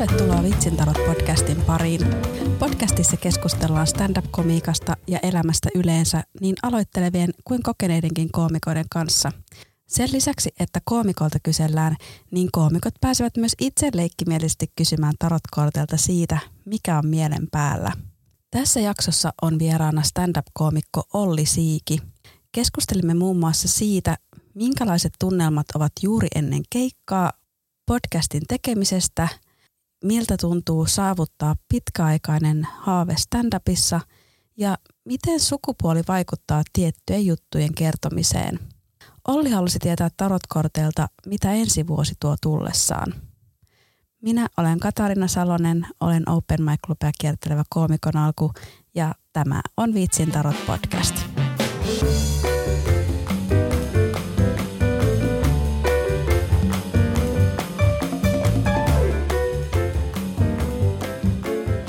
Tervetuloa Vitsintarot podcastin pariin. Podcastissa keskustellaan stand-up-komiikasta ja elämästä yleensä niin aloittelevien kuin kokeneidenkin koomikoiden kanssa. Sen lisäksi, että koomikolta kysellään, niin koomikot pääsevät myös itse leikkimielisesti kysymään tarotkortelta siitä, mikä on mielen päällä. Tässä jaksossa on vieraana stand-up-koomikko Olli Siiki. Keskustelimme muun muassa siitä, minkälaiset tunnelmat ovat juuri ennen keikkaa, podcastin tekemisestä, miltä tuntuu saavuttaa pitkäaikainen haave stand-upissa ja miten sukupuoli vaikuttaa tiettyjen juttujen kertomiseen. Olli halusi tietää tarotkorteilta, mitä ensi vuosi tuo tullessaan. Minä olen Katarina Salonen, olen Open Mic Clubia kiertelevä koomikon alku ja tämä on Viitsin tarot podcast.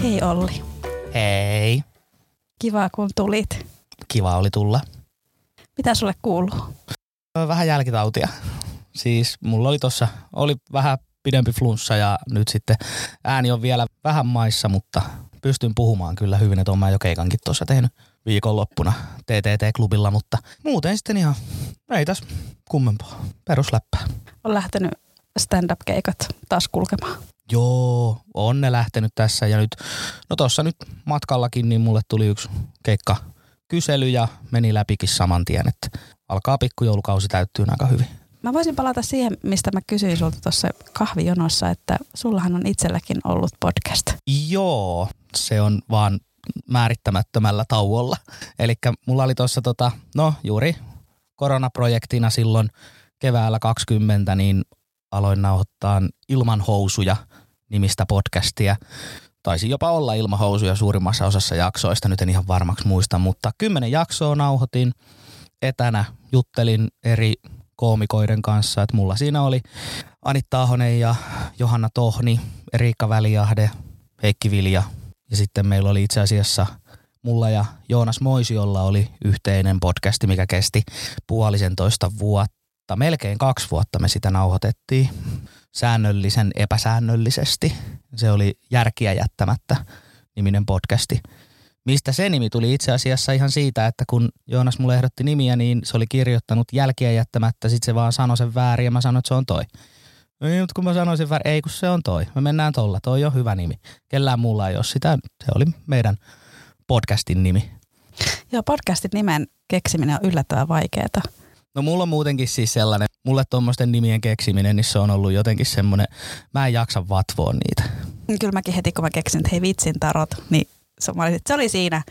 Hei Olli. Hei. Kiva kun tulit. Kiva oli tulla. Mitä sulle kuuluu? Vähän jälkitautia. Siis mulla oli tossa, oli vähän pidempi flunssa ja nyt sitten ääni on vielä vähän maissa, mutta pystyn puhumaan kyllä hyvin, että olen jo keikankin tuossa tehnyt viikonloppuna TTT-klubilla, mutta muuten sitten ihan ei tässä kummempaa. Perusläppää. On lähtenyt stand-up-keikat taas kulkemaan. Joo, on ne lähtenyt tässä ja nyt, no tossa nyt matkallakin, niin mulle tuli yksi keikka kysely ja meni läpikin saman tien, että alkaa pikkujoulukausi täyttyy aika hyvin. Mä voisin palata siihen, mistä mä kysyin sulta tuossa kahvijonossa, että sullahan on itselläkin ollut podcast. Joo, se on vaan määrittämättömällä tauolla. Eli mulla oli tuossa tota, no juuri koronaprojektina silloin keväällä 20, niin aloin nauhoittaa ilman housuja nimistä podcastia. Taisi jopa olla ilman housuja suurimmassa osassa jaksoista, nyt en ihan varmaksi muista, mutta kymmenen jaksoa nauhoitin etänä, juttelin eri koomikoiden kanssa, että mulla siinä oli Anitta Ahonen ja Johanna Tohni, Riikka Väliahde, Heikki Vilja ja sitten meillä oli itse asiassa mulla ja Joonas Moisiolla oli yhteinen podcasti, mikä kesti puolisentoista vuotta. Melkein kaksi vuotta me sitä nauhoitettiin säännöllisen epäsäännöllisesti. Se oli järkiä jättämättä niminen podcasti. Mistä se nimi tuli itse asiassa ihan siitä, että kun Joonas mulle ehdotti nimiä, niin se oli kirjoittanut jälkiä jättämättä, sitten se vaan sanoi sen väärin ja mä sanoin, että se on toi. Ei, mutta kun mä sanoisin väärin, ei kun se on toi. Me mennään tolla, toi on hyvä nimi. Kellään muulla ei ole sitä, se oli meidän podcastin nimi. Joo, podcastin nimen keksiminen on yllättävän vaikeaa. No mulla on muutenkin siis sellainen, mulle tuommoisten nimien keksiminen, niin se on ollut jotenkin semmoinen, mä en jaksa vatvoa niitä. Kyllä mäkin heti kun mä keksin, että hei vitsin tarot, niin se, mä että se oli siinä.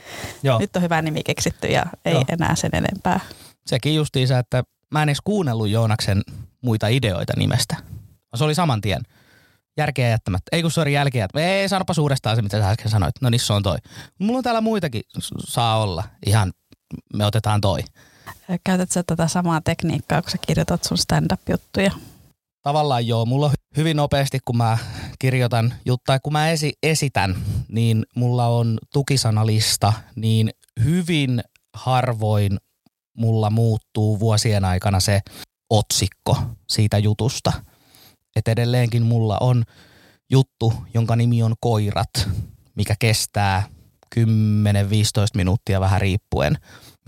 Joo. Nyt on hyvä nimi keksitty ja ei Joo. enää sen enempää. Sekin justiinsa, että mä en edes kuunnellut Joonaksen muita ideoita nimestä. Se oli saman tien. Järkeä jättämättä. Ei kun se oli jälkeä. Ei, sanoppa suurestaan se, mitä sä äsken sanoit. No niin, se on toi. Mulla on täällä muitakin saa olla. Ihan, me otetaan toi. Käytät sä tätä samaa tekniikkaa, kun sä kirjoitat sun stand-up-juttuja? Tavallaan joo. Mulla on hyvin nopeasti, kun mä kirjoitan juttuja, kun mä esi- esitän, niin mulla on tukisanalista, niin hyvin harvoin mulla muuttuu vuosien aikana se otsikko siitä jutusta. Et edelleenkin mulla on juttu, jonka nimi on Koirat, mikä kestää 10-15 minuuttia vähän riippuen,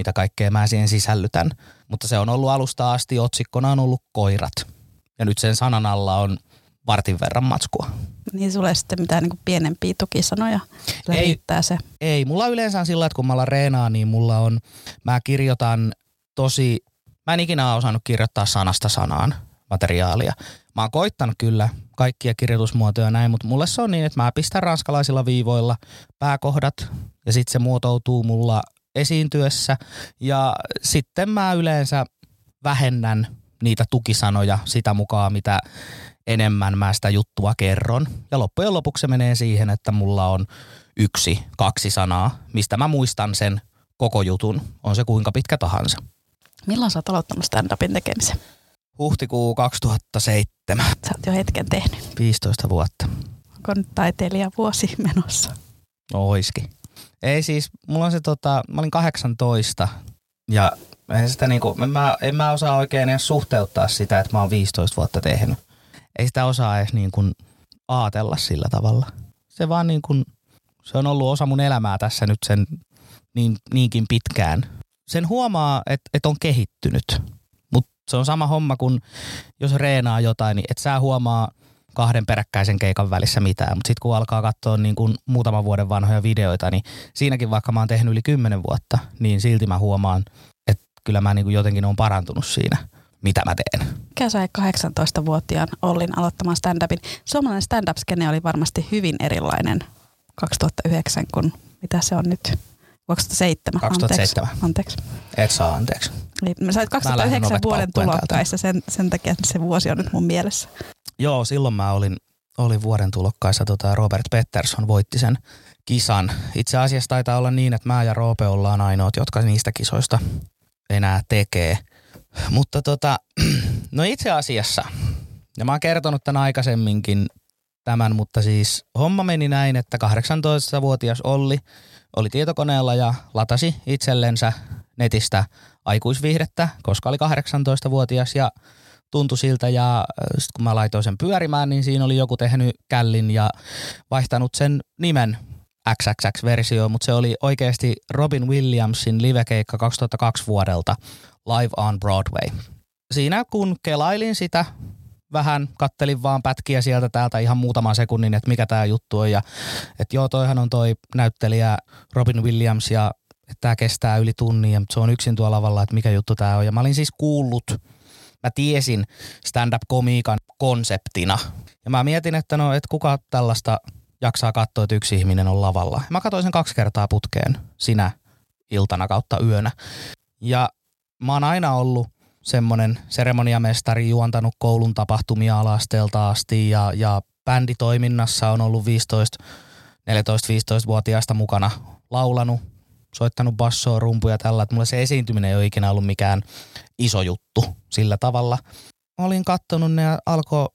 mitä kaikkea mä siihen sisällytän. Mutta se on ollut alusta asti, otsikkona on ollut Koirat. Ja nyt sen sanan alla on vartin verran matskua. Niin sulle sitten mitään niin pienempiä tukisanoja ei, se? Ei, mulla yleensä on sillä, että kun mä ollaan reenaa, niin mulla on, mä kirjoitan tosi, mä en ikinä osannut kirjoittaa sanasta sanaan materiaalia. Mä oon koittanut kyllä kaikkia kirjoitusmuotoja näin, mutta mulle se on niin, että mä pistän ranskalaisilla viivoilla pääkohdat ja sitten se muotoutuu mulla esiintyessä ja sitten mä yleensä vähennän niitä tukisanoja sitä mukaan, mitä enemmän mä sitä juttua kerron. Ja loppujen lopuksi se menee siihen, että mulla on yksi, kaksi sanaa, mistä mä muistan sen koko jutun, on se kuinka pitkä tahansa. Milloin sä oot aloittanut stand-upin tekemisen? Huhtikuu 2007. Sä oot jo hetken tehnyt. 15 vuotta. Onko nyt taiteilija vuosi menossa? No oiski. Ei siis, mulla on se tota, mä olin 18 ja en, sitä niinku, mä, en mä osaa oikein edes suhteuttaa sitä, että mä oon 15 vuotta tehnyt. Ei sitä osaa edes niin kuin ajatella sillä tavalla. Se vaan niin kuin, se on ollut osa mun elämää tässä nyt sen niin, niinkin pitkään. Sen huomaa, että, että on kehittynyt, mutta se on sama homma kuin jos reenaa jotain, niin et sä huomaa kahden peräkkäisen keikan välissä mitään. Mutta sitten kun alkaa katsoa niin kuin muutaman vuoden vanhoja videoita, niin siinäkin vaikka mä oon tehnyt yli kymmenen vuotta, niin silti mä huomaan, että kyllä mä niin kuin jotenkin on parantunut siinä mitä mä teen. Mikä sai 18-vuotiaan Ollin aloittamaan stand-upin? Suomalainen stand-up-skene oli varmasti hyvin erilainen 2009 kuin mitä se on nyt. 2007. 2007. Anteeksi. anteeksi. Et saa anteeksi. Niin, mä sain 2009 vuoden tulokkaissa, sen, sen takia se vuosi on nyt mun mielessä. Joo, silloin mä olin, olin vuoden tulokkaissa. Tota Robert Pettersson voitti sen kisan. Itse asiassa taitaa olla niin, että mä ja Roope ollaan ainoat, jotka niistä kisoista enää tekee. Mutta tota, no itse asiassa, ja mä oon kertonut tämän aikaisemminkin tämän, mutta siis homma meni näin, että 18-vuotias Olli oli tietokoneella ja latasi itsellensä netistä aikuisviihdettä, koska oli 18-vuotias ja tuntui siltä ja äh, sitten kun mä laitoin sen pyörimään, niin siinä oli joku tehnyt källin ja vaihtanut sen nimen XXX-versio, mutta se oli oikeasti Robin Williamsin livekeikka 2002 vuodelta Live on Broadway. Siinä kun kelailin sitä, vähän kattelin vaan pätkiä sieltä täältä ihan muutaman sekunnin, että mikä tämä juttu on. Ja että joo, toihan on toi näyttelijä Robin Williams ja tämä kestää yli tunnin ja se on yksin tuolla lavalla, että mikä juttu tämä on. Ja mä olin siis kuullut, mä tiesin stand-up-komiikan konseptina. Ja mä mietin, että no, että kuka tällaista jaksaa katsoa, että yksi ihminen on lavalla. Mä katsoin sen kaksi kertaa putkeen sinä iltana kautta yönä. Ja mä oon aina ollut semmoinen seremoniamestari, juontanut koulun tapahtumia alasteelta asti ja, ja bänditoiminnassa on ollut 15, 14-15-vuotiaasta mukana laulanut, soittanut bassoa, rumpuja tällä, että mulle se esiintyminen ei ole ikinä ollut mikään iso juttu sillä tavalla. Olin kattonut ne ja alkoi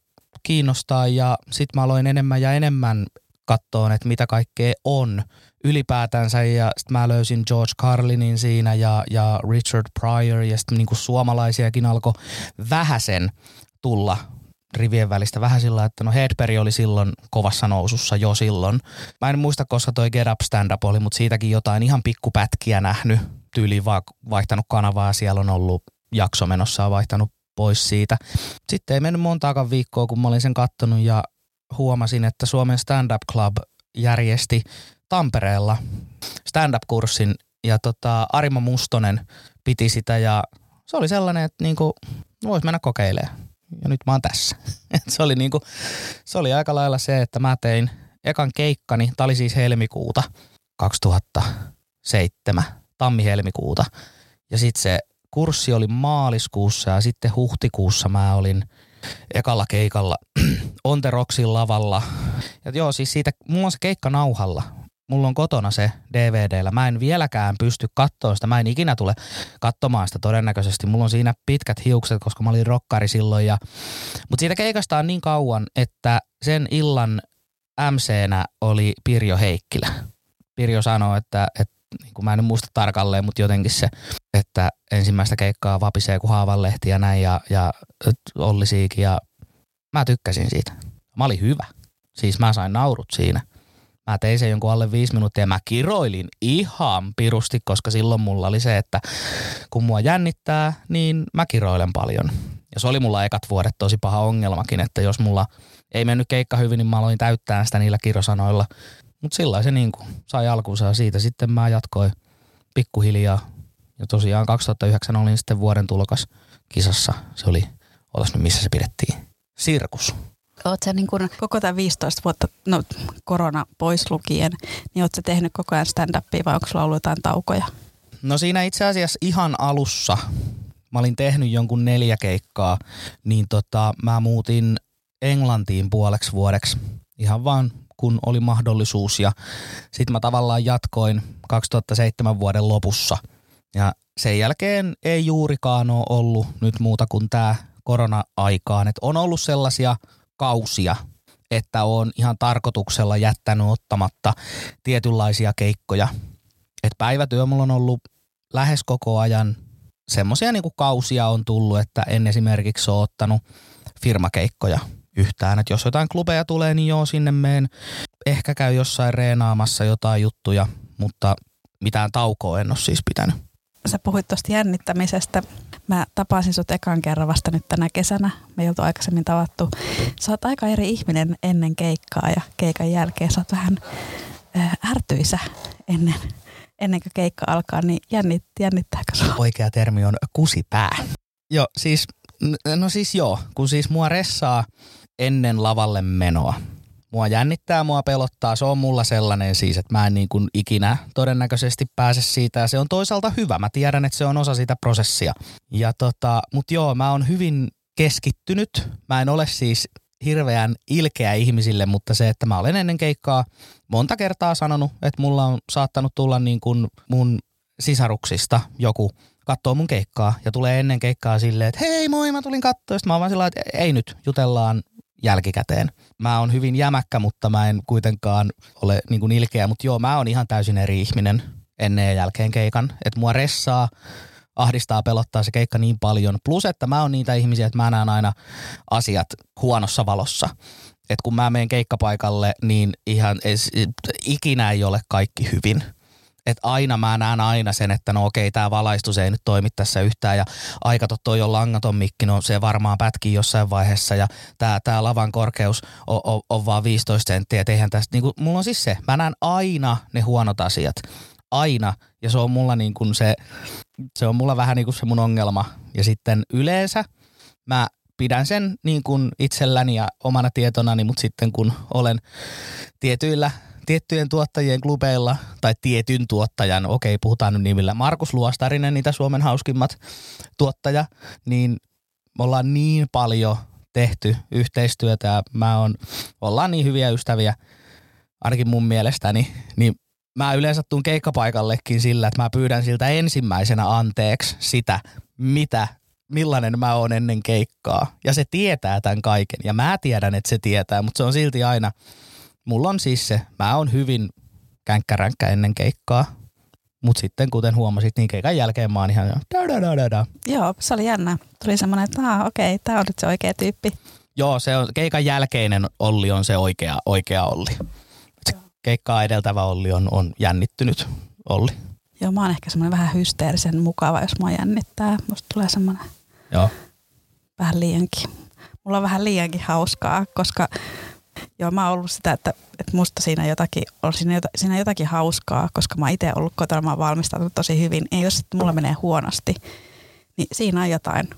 kiinnostaa ja sitten mä aloin enemmän ja enemmän kattoon, että mitä kaikkea on ylipäätänsä ja sitten mä löysin George Carlinin siinä ja, ja Richard Pryor ja sitten niinku suomalaisiakin alkoi vähäsen tulla rivien välistä vähän sillä, että no Hedberg oli silloin kovassa nousussa jo silloin. Mä en muista, koska toi Get Up Stand Up oli, mutta siitäkin jotain ihan pikkupätkiä nähnyt. Tyyliin vaan vaihtanut kanavaa, siellä on ollut jakso menossa ja vaihtanut pois siitä. Sitten ei mennyt montaakaan viikkoa, kun mä olin sen kattonut ja huomasin, että Suomen Stand Up Club järjesti Tampereella stand-up-kurssin ja tota, Arimo Mustonen piti sitä ja se oli sellainen, että niinku, voisi mennä kokeilemaan. Ja nyt mä oon tässä. Et se, oli niinku, se oli aika lailla se, että mä tein ekan keikkani, tää oli siis helmikuuta 2007, tammi-helmikuuta. Ja sitten se kurssi oli maaliskuussa ja sitten huhtikuussa mä olin ekalla keikalla Onteroksin lavalla. Ja joo, siis siitä, mulla on se keikka nauhalla mulla on kotona se DVDllä. Mä en vieläkään pysty katsoa sitä. Mä en ikinä tule katsomaan sitä todennäköisesti. Mulla on siinä pitkät hiukset, koska mä olin rokkari silloin. Ja... Mutta siitä keikasta on niin kauan, että sen illan MCnä oli Pirjo Heikkilä. Pirjo sanoi, että, että niin kuin mä en muista tarkalleen, mutta jotenkin se, että ensimmäistä keikkaa vapisee kuin haavanlehti ja näin ja, ja Olli ja mä tykkäsin siitä. Mä olin hyvä. Siis mä sain naurut siinä – Mä tein sen jonkun alle viisi minuuttia ja mä kiroilin ihan pirusti, koska silloin mulla oli se, että kun mua jännittää, niin mä kiroilen paljon. Ja se oli mulla ekat vuodet tosi paha ongelmakin, että jos mulla ei mennyt keikka hyvin, niin mä aloin täyttää sitä niillä kirosanoilla. Mutta sillä se niin kuin sai alkunsa ja siitä sitten mä jatkoin pikkuhiljaa. Ja tosiaan 2009 olin sitten vuoden tulokas kisassa. Se oli, otas nyt missä se pidettiin, sirkus. Oletko sä niin kun koko tämän 15 vuotta, no korona pois lukien, niin oletko tehnyt koko ajan stand-upia vai onko sulla ollut jotain taukoja? No siinä itse asiassa ihan alussa, mä olin tehnyt jonkun neljä keikkaa, niin tota, mä muutin Englantiin puoleksi vuodeksi ihan vaan kun oli mahdollisuus ja sitten mä tavallaan jatkoin 2007 vuoden lopussa ja sen jälkeen ei juurikaan ole ollut nyt muuta kuin tämä korona-aikaan. Et on ollut sellaisia kausia, että on ihan tarkoituksella jättänyt ottamatta tietynlaisia keikkoja. Et päivätyö mulla on ollut lähes koko ajan semmoisia niinku kausia on tullut, että en esimerkiksi ole ottanut firmakeikkoja yhtään. Et jos jotain klubeja tulee, niin joo, sinne meen. Ehkä käy jossain reenaamassa jotain juttuja, mutta mitään taukoa en ole siis pitänyt. Sä puhuit tuosta jännittämisestä. Mä tapasin sut ekan kerran vasta nyt tänä kesänä. Me ei oltu aikaisemmin tavattu. Sä oot aika eri ihminen ennen keikkaa ja keikan jälkeen. Sä oot vähän äh, ärtyisä ennen, ennen kuin keikka alkaa, niin jännit, jännittääkö sua? Oikea termi on kusipää. Joo, siis, no siis joo, kun siis mua ressaa ennen lavalle menoa. Mua jännittää, mua pelottaa. Se on mulla sellainen siis, että mä en niin kuin ikinä todennäköisesti pääse siitä. Ja se on toisaalta hyvä. Mä tiedän, että se on osa sitä prosessia. Ja tota, mut joo, mä oon hyvin keskittynyt. Mä en ole siis hirveän ilkeä ihmisille, mutta se, että mä olen ennen keikkaa monta kertaa sanonut, että mulla on saattanut tulla niin kuin mun sisaruksista joku katsoo mun keikkaa ja tulee ennen keikkaa silleen, että hei moi, mä tulin katsoa. Sitten mä oon vaan sillä että ei nyt, jutellaan jälkikäteen. Mä oon hyvin jämäkkä, mutta mä en kuitenkaan ole niin kuin ilkeä, mutta joo, mä oon ihan täysin eri ihminen ennen ja jälkeen keikan. Että mua ressaa, ahdistaa, pelottaa se keikka niin paljon. Plus, että mä oon niitä ihmisiä, että mä näen aina asiat huonossa valossa. Että kun mä menen keikkapaikalle, niin ihan ikinä ei ole kaikki hyvin – että aina mä näen aina sen, että no okei, tämä valaistus ei nyt toimi tässä yhtään ja aika toi on langaton mikki, no se varmaan pätkii jossain vaiheessa ja tämä tää lavan korkeus on, on, on vaan 15 senttiä, että eihän tästä, niin kuin, mulla on siis se, mä näen aina ne huonot asiat, aina ja se on mulla niin kuin se, se on mulla vähän niin kuin se mun ongelma ja sitten yleensä mä pidän sen niin kuin itselläni ja omana tietonani, mutta sitten kun olen tietyillä tiettyjen tuottajien klubeilla tai tietyn tuottajan, okei puhutaan nyt nimillä, Markus Luostarinen, niitä Suomen hauskimmat tuottaja, niin me ollaan niin paljon tehty yhteistyötä ja mä on, ollaan niin hyviä ystäviä, ainakin mun mielestäni, niin mä yleensä tuun keikkapaikallekin sillä, että mä pyydän siltä ensimmäisenä anteeksi sitä, mitä millainen mä oon ennen keikkaa. Ja se tietää tämän kaiken. Ja mä tiedän, että se tietää, mutta se on silti aina mulla on siis se, mä oon hyvin känkkäränkkä ennen keikkaa, mutta sitten kuten huomasit, niin keikan jälkeen mä oon ihan da, da, da, da. Joo, se oli jännä. Tuli semmoinen, että okei, okay, tämä on nyt se oikea tyyppi. Joo, se on, keikan jälkeinen Olli on se oikea, oikea Olli. Se keikkaa edeltävä Olli on, on jännittynyt Olli. Joo, mä oon ehkä semmoinen vähän hysteerisen mukava, jos mua jännittää. Musta tulee semmoinen Joo. vähän liiankin. Mulla on vähän liiankin hauskaa, koska Joo, mä oon ollut sitä, että, että musta siinä, jotakin, on siinä, jota, siinä jotakin hauskaa, koska mä itse ollut kotona, mä oon valmistautunut tosi hyvin. Ja jos sitten mulla menee huonosti, niin siinä on jotain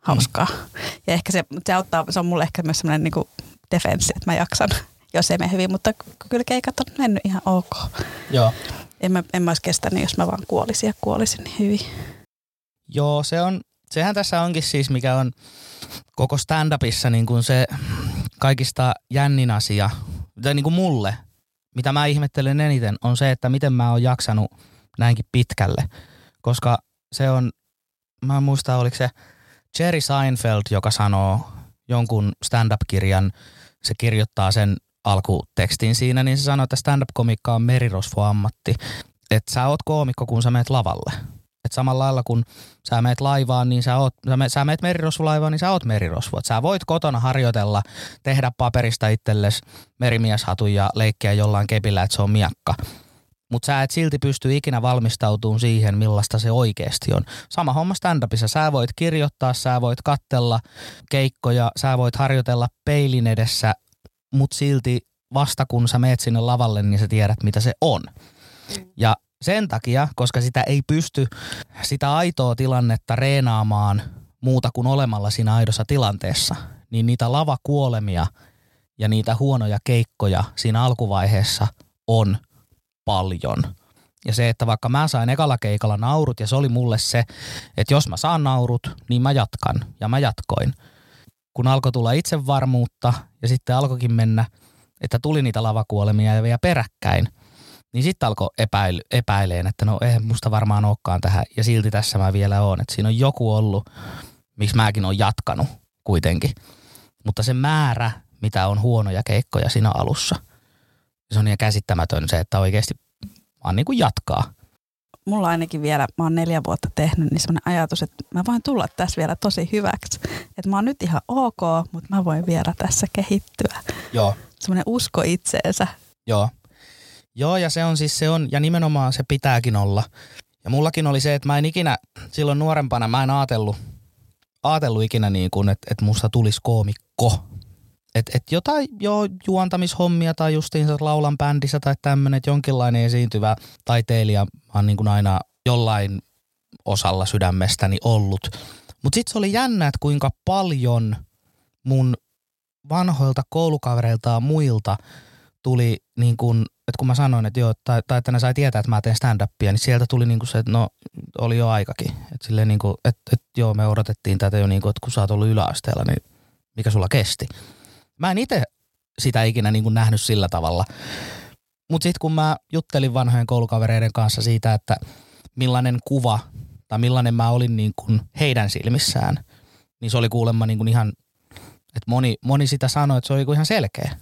hauskaa. Mm. Ja ehkä se, se auttaa, se on mulle ehkä myös semmoinen niin defenssi, että mä jaksan, jos ei mene hyvin. Mutta kyllä keikat on mennyt ihan ok. Joo. En mä, en mä olisi kestänyt, jos mä vaan kuolisin ja kuolisin niin hyvin. Joo, se on, sehän tässä onkin siis, mikä on koko stand-upissa niin kuin se kaikista jännin asia, tai niin kuin mulle, mitä mä ihmettelen eniten, on se, että miten mä oon jaksanut näinkin pitkälle. Koska se on, mä en muista, oliko se Jerry Seinfeld, joka sanoo jonkun stand-up-kirjan, se kirjoittaa sen alkutekstin siinä, niin se sanoo, että stand-up-komikka on merirosvo-ammatti. Että sä oot koomikko, kun sä meet lavalle että samalla lailla kun sä meet laivaan, niin sä, oot, sä, me, sä meet merirosvolaivaan, niin sä oot merirosvo. Et sä voit kotona harjoitella, tehdä paperista itsellesi merimieshatu ja leikkiä jollain kepillä, että se on miakka. Mutta sä et silti pysty ikinä valmistautumaan siihen, millaista se oikeasti on. Sama homma stand-upissa. Sä voit kirjoittaa, sä voit kattella keikkoja, sä voit harjoitella peilin edessä, mutta silti vasta kun sä meet sinne lavalle, niin sä tiedät, mitä se on. Ja sen takia, koska sitä ei pysty sitä aitoa tilannetta reenaamaan muuta kuin olemalla siinä aidossa tilanteessa, niin niitä lavakuolemia ja niitä huonoja keikkoja siinä alkuvaiheessa on paljon. Ja se, että vaikka mä sain ekalla keikalla naurut ja se oli mulle se, että jos mä saan naurut, niin mä jatkan. Ja mä jatkoin. Kun alkoi tulla itsevarmuutta ja sitten alkoikin mennä, että tuli niitä lavakuolemia ja vielä peräkkäin – niin sitten alkoi epäile, epäileen, että no eihän musta varmaan olekaan tähän ja silti tässä mä vielä oon. Että siinä on joku ollut, miksi mäkin on jatkanut kuitenkin. Mutta se määrä, mitä on huonoja keikkoja siinä alussa, se on niin käsittämätön se, että oikeasti vaan niin kuin jatkaa. mulla ainakin vielä, mä oon neljä vuotta tehnyt, niin semmoinen ajatus, että mä voin tulla tässä vielä tosi hyväksi. Että mä oon nyt ihan ok, mutta mä voin vielä tässä kehittyä. Joo. Semmoinen usko itseensä. Joo. Joo, ja se on siis se on, ja nimenomaan se pitääkin olla. Ja mullakin oli se, että mä en ikinä, silloin nuorempana mä en ajatellut, ajatellut ikinä niin kuin, että, että musta tulisi koomikko. Että et jotain jo juontamishommia tai justiinsa laulan bändissä tai tämmöinen, että jonkinlainen esiintyvä taiteilija oon niin kuin aina jollain osalla sydämestäni ollut. Mutta sitten se oli jännä, että kuinka paljon mun vanhoilta koulukavereilta ja muilta tuli niin kuin, että kun mä sanoin, että joo, tai, tai että ne sai tietää, että mä teen stand-upia, niin sieltä tuli niin kuin se, että no oli jo aikakin. Että silleen niin kuin, että, että joo, me odotettiin tätä jo niin kuin, että kun sä oot ollut yläasteella, niin mikä sulla kesti. Mä en itse sitä ikinä niin kuin nähnyt sillä tavalla. Mutta sitten kun mä juttelin vanhojen koulukavereiden kanssa siitä, että millainen kuva tai millainen mä olin niin kuin heidän silmissään, niin se oli kuulemma niin kuin ihan, että moni, moni sitä sanoi, että se oli ihan selkeä.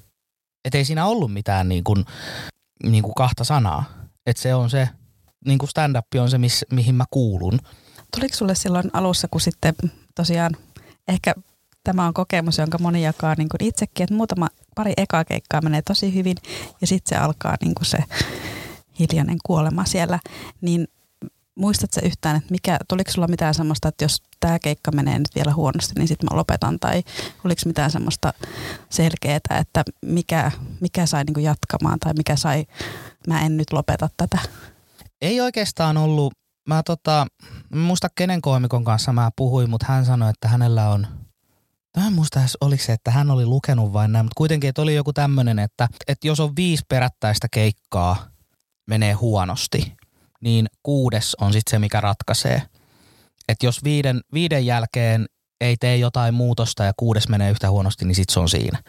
Että ei siinä ollut mitään niin kuin, niin kuin kahta sanaa. Että se on se, niin kuin stand-up on se, miss, mihin mä kuulun. Tuliko sulle silloin alussa, kun sitten tosiaan ehkä tämä on kokemus, jonka moni jakaa niin kuin itsekin, että muutama pari ekaa keikkaa menee tosi hyvin ja sitten se alkaa niin kuin se hiljainen kuolema siellä, niin muistatko yhtään, että mikä, tuliko sulla mitään semmoista, että jos tämä keikka menee nyt vielä huonosti, niin sitten mä lopetan, tai oliko mitään semmoista selkeää, että mikä, mikä sai niin jatkamaan, tai mikä sai, mä en nyt lopeta tätä? Ei oikeastaan ollut, mä tota, muista kenen koomikon kanssa mä puhuin, mutta hän sanoi, että hänellä on Mä en muista oliko se, että hän oli lukenut vain näin, mutta kuitenkin, että oli joku tämmöinen, että, että jos on viisi perättäistä keikkaa, menee huonosti, niin kuudes on sitten se, mikä ratkaisee. Että jos viiden, viiden jälkeen ei tee jotain muutosta ja kuudes menee yhtä huonosti, niin sitten se on siinä.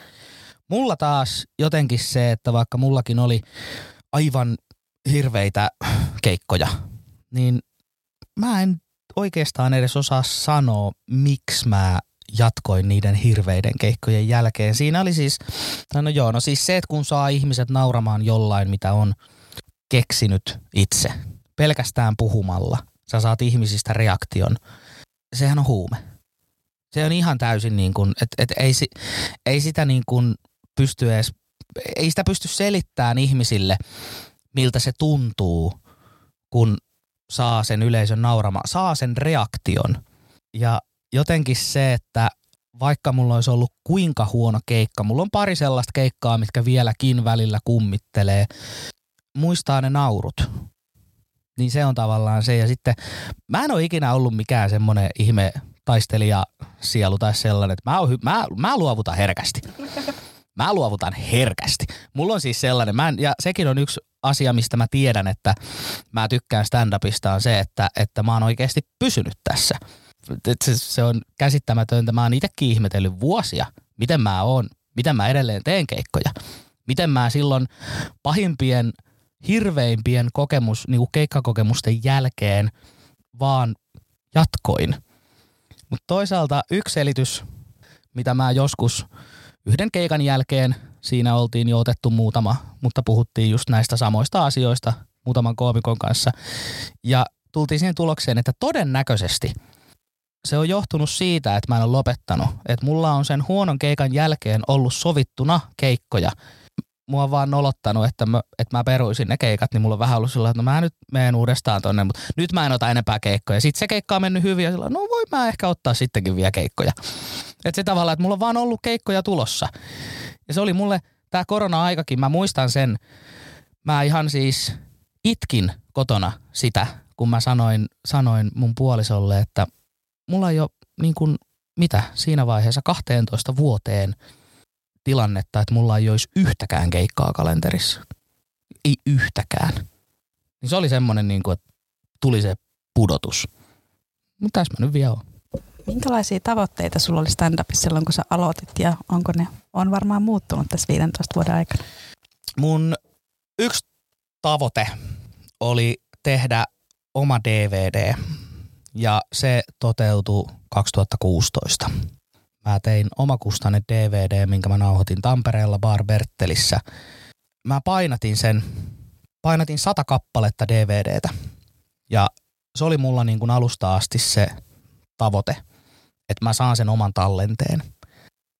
Mulla taas jotenkin se, että vaikka mullakin oli aivan hirveitä keikkoja, niin mä en oikeastaan edes osaa sanoa, miksi mä jatkoin niiden hirveiden keikkojen jälkeen. Siinä oli siis, no joo, no siis se, että kun saa ihmiset nauramaan jollain, mitä on keksinyt itse, pelkästään puhumalla, sä saat ihmisistä reaktion, sehän on huume. Se on ihan täysin niin kuin, että et ei, ei sitä niin kuin pysty edes, ei sitä pysty selittämään ihmisille, miltä se tuntuu, kun saa sen yleisön nauramaan, saa sen reaktion. Ja jotenkin se, että vaikka mulla olisi ollut kuinka huono keikka, mulla on pari sellaista keikkaa, mitkä vieläkin välillä kummittelee, muistaa ne naurut. Niin se on tavallaan se. Ja sitten mä en ole ikinä ollut mikään semmoinen ihme taistelija sielu tai sellainen, että mä, oon, mä, mä luovutan herkästi. Mä luovutan herkästi. Mulla on siis sellainen, mä en, ja sekin on yksi asia, mistä mä tiedän, että mä tykkään stand-upista on se, että, että mä oon oikeasti pysynyt tässä se, se on käsittämätöntä. Mä oon itsekin ihmetellyt vuosia, miten mä oon, miten mä edelleen teen keikkoja. Miten mä silloin pahimpien, hirveimpien kokemus, niin kuin keikkakokemusten jälkeen vaan jatkoin. Mutta toisaalta yksi selitys, mitä mä joskus yhden keikan jälkeen, siinä oltiin jo otettu muutama, mutta puhuttiin just näistä samoista asioista muutaman koomikon kanssa. Ja tultiin siihen tulokseen, että todennäköisesti – se on johtunut siitä, että mä en ole lopettanut. Että mulla on sen huonon keikan jälkeen ollut sovittuna keikkoja. Mua on vaan nolottanut, että mä, että mä peruisin ne keikat, niin mulla on vähän ollut sillä, että no mä nyt menen uudestaan tonne, mutta nyt mä en ota enempää keikkoja. Sitten se keikka on mennyt hyvin ja sillä, no voi mä ehkä ottaa sittenkin vielä keikkoja. Että se tavallaan, että mulla on vaan ollut keikkoja tulossa. Ja se oli mulle, tämä korona-aikakin, mä muistan sen, mä ihan siis itkin kotona sitä, kun mä sanoin, sanoin mun puolisolle, että mulla ei ole niin kuin, mitä siinä vaiheessa 12 vuoteen tilannetta, että mulla ei olisi yhtäkään keikkaa kalenterissa. Ei yhtäkään. Niin se oli semmoinen, niin kuin, että tuli se pudotus. Mutta tässä mä nyt vielä on. Minkälaisia tavoitteita sulla oli stand-upissa silloin, kun sä aloitit ja onko ne on varmaan muuttunut tässä 15 vuoden aikana? Mun yksi tavoite oli tehdä oma DVD ja se toteutui 2016. Mä tein omakustainen DVD, minkä mä nauhoitin Tampereella Bar Bertelissä. Mä painatin sen, painatin sata kappaletta DVDtä. Ja se oli mulla niin kuin alusta asti se tavoite, että mä saan sen oman tallenteen.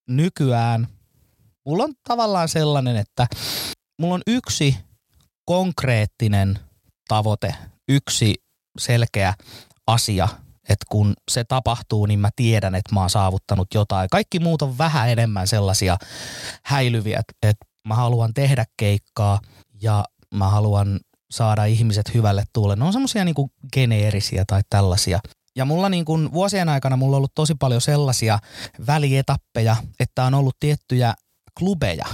Nykyään mulla on tavallaan sellainen, että mulla on yksi konkreettinen tavoite, yksi selkeä asia, että kun se tapahtuu, niin mä tiedän, että mä oon saavuttanut jotain. Kaikki muut on vähän enemmän sellaisia häilyviä, että mä haluan tehdä keikkaa ja mä haluan saada ihmiset hyvälle tuulle. Ne on semmoisia niinku geneerisiä tai tällaisia. Ja mulla niin kuin vuosien aikana mulla on ollut tosi paljon sellaisia välietappeja, että on ollut tiettyjä klubeja,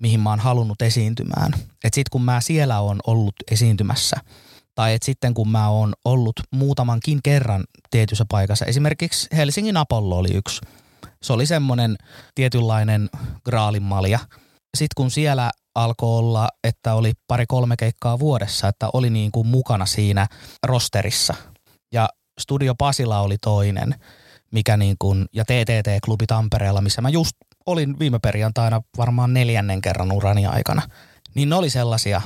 mihin mä oon halunnut esiintymään. Että sit kun mä siellä on ollut esiintymässä, tai että sitten kun mä oon ollut muutamankin kerran tietyssä paikassa, esimerkiksi Helsingin Apollo oli yksi. Se oli semmoinen tietynlainen graalinmalja. Sitten kun siellä alkoi olla, että oli pari-kolme keikkaa vuodessa, että oli niin kuin mukana siinä rosterissa. Ja Studio Pasila oli toinen, mikä niin kuin, ja TTT-klubi Tampereella, missä mä just olin viime perjantaina varmaan neljännen kerran urani aikana. Niin ne oli sellaisia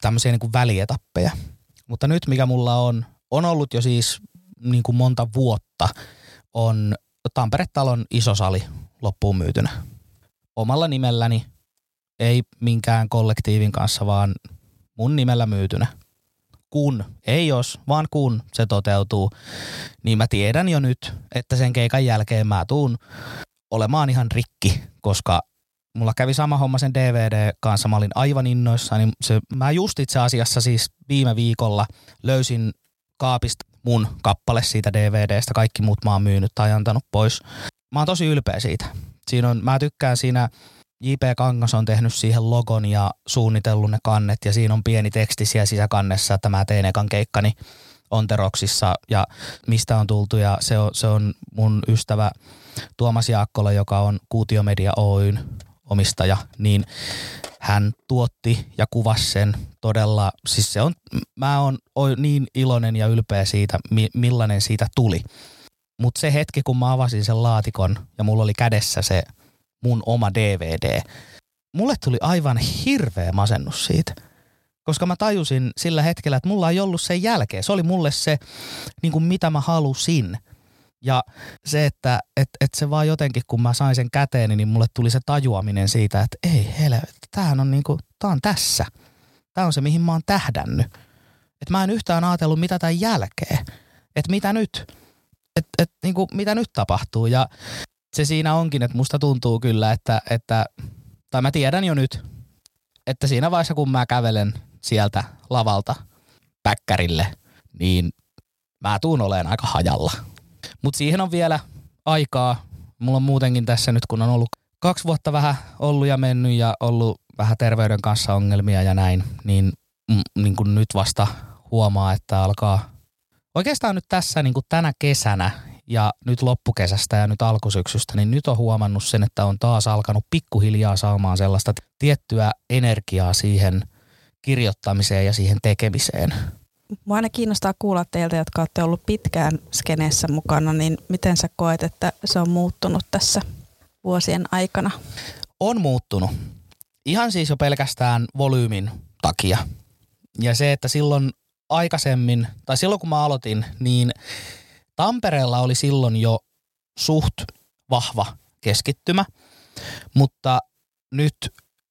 tämmöisiä niin kuin välietappeja. Mutta nyt mikä mulla on, on ollut jo siis niin kuin monta vuotta, on Tampere-talon iso sali loppuun myytynä. Omalla nimelläni, ei minkään kollektiivin kanssa, vaan mun nimellä myytynä. Kun, ei jos, vaan kun se toteutuu, niin mä tiedän jo nyt, että sen keikan jälkeen mä tuun olemaan ihan rikki, koska mulla kävi sama homma sen DVD kanssa. Mä olin aivan innoissaan. Niin se, mä just itse asiassa siis viime viikolla löysin kaapista mun kappale siitä DVDstä. Kaikki muut mä oon myynyt tai antanut pois. Mä oon tosi ylpeä siitä. Siinä on, mä tykkään siinä, J.P. Kangas on tehnyt siihen logon ja suunnitellut ne kannet ja siinä on pieni teksti siellä sisäkannessa, että mä tein ekan keikkani Onteroksissa ja mistä on tultu ja se on, se on mun ystävä Tuomas Jaakkola, joka on Kuutiomedia Oyn omistaja, niin hän tuotti ja kuvasi sen todella, siis se on, mä oon niin iloinen ja ylpeä siitä, millainen siitä tuli. Mutta se hetki, kun mä avasin sen laatikon ja mulla oli kädessä se mun oma DVD, mulle tuli aivan hirveä masennus siitä. Koska mä tajusin sillä hetkellä, että mulla ei ollut sen jälkeen. Se oli mulle se, niin kuin mitä mä halusin – ja se, että et, et se vaan jotenkin, kun mä sain sen käteen, niin mulle tuli se tajuaminen siitä, että ei helvetti, tämähän on niinku, tää on tässä. Tää on se, mihin mä oon tähdännyt. Että mä en yhtään ajatellut, mitä tämän jälkeen. Että mitä nyt? Että et, niinku, mitä nyt tapahtuu? Ja se siinä onkin, että musta tuntuu kyllä, että, että tai mä tiedän jo nyt, että siinä vaiheessa, kun mä kävelen sieltä lavalta päkkärille, niin mä tuun oleen aika hajalla mutta siihen on vielä aikaa. Mulla on muutenkin tässä nyt, kun on ollut kaksi vuotta vähän ollut ja mennyt ja ollut vähän terveyden kanssa ongelmia ja näin, niin, mm, niin kuin nyt vasta huomaa, että alkaa oikeastaan nyt tässä niin kuin tänä kesänä ja nyt loppukesästä ja nyt alkusyksystä, niin nyt on huomannut sen, että on taas alkanut pikkuhiljaa saamaan sellaista tiettyä energiaa siihen kirjoittamiseen ja siihen tekemiseen. Mua aina kiinnostaa kuulla teiltä, jotka olette ollut pitkään skeneessä mukana, niin miten sä koet, että se on muuttunut tässä vuosien aikana? On muuttunut. Ihan siis jo pelkästään volyymin takia. Ja se, että silloin aikaisemmin, tai silloin kun mä aloitin, niin Tampereella oli silloin jo suht vahva keskittymä, mutta nyt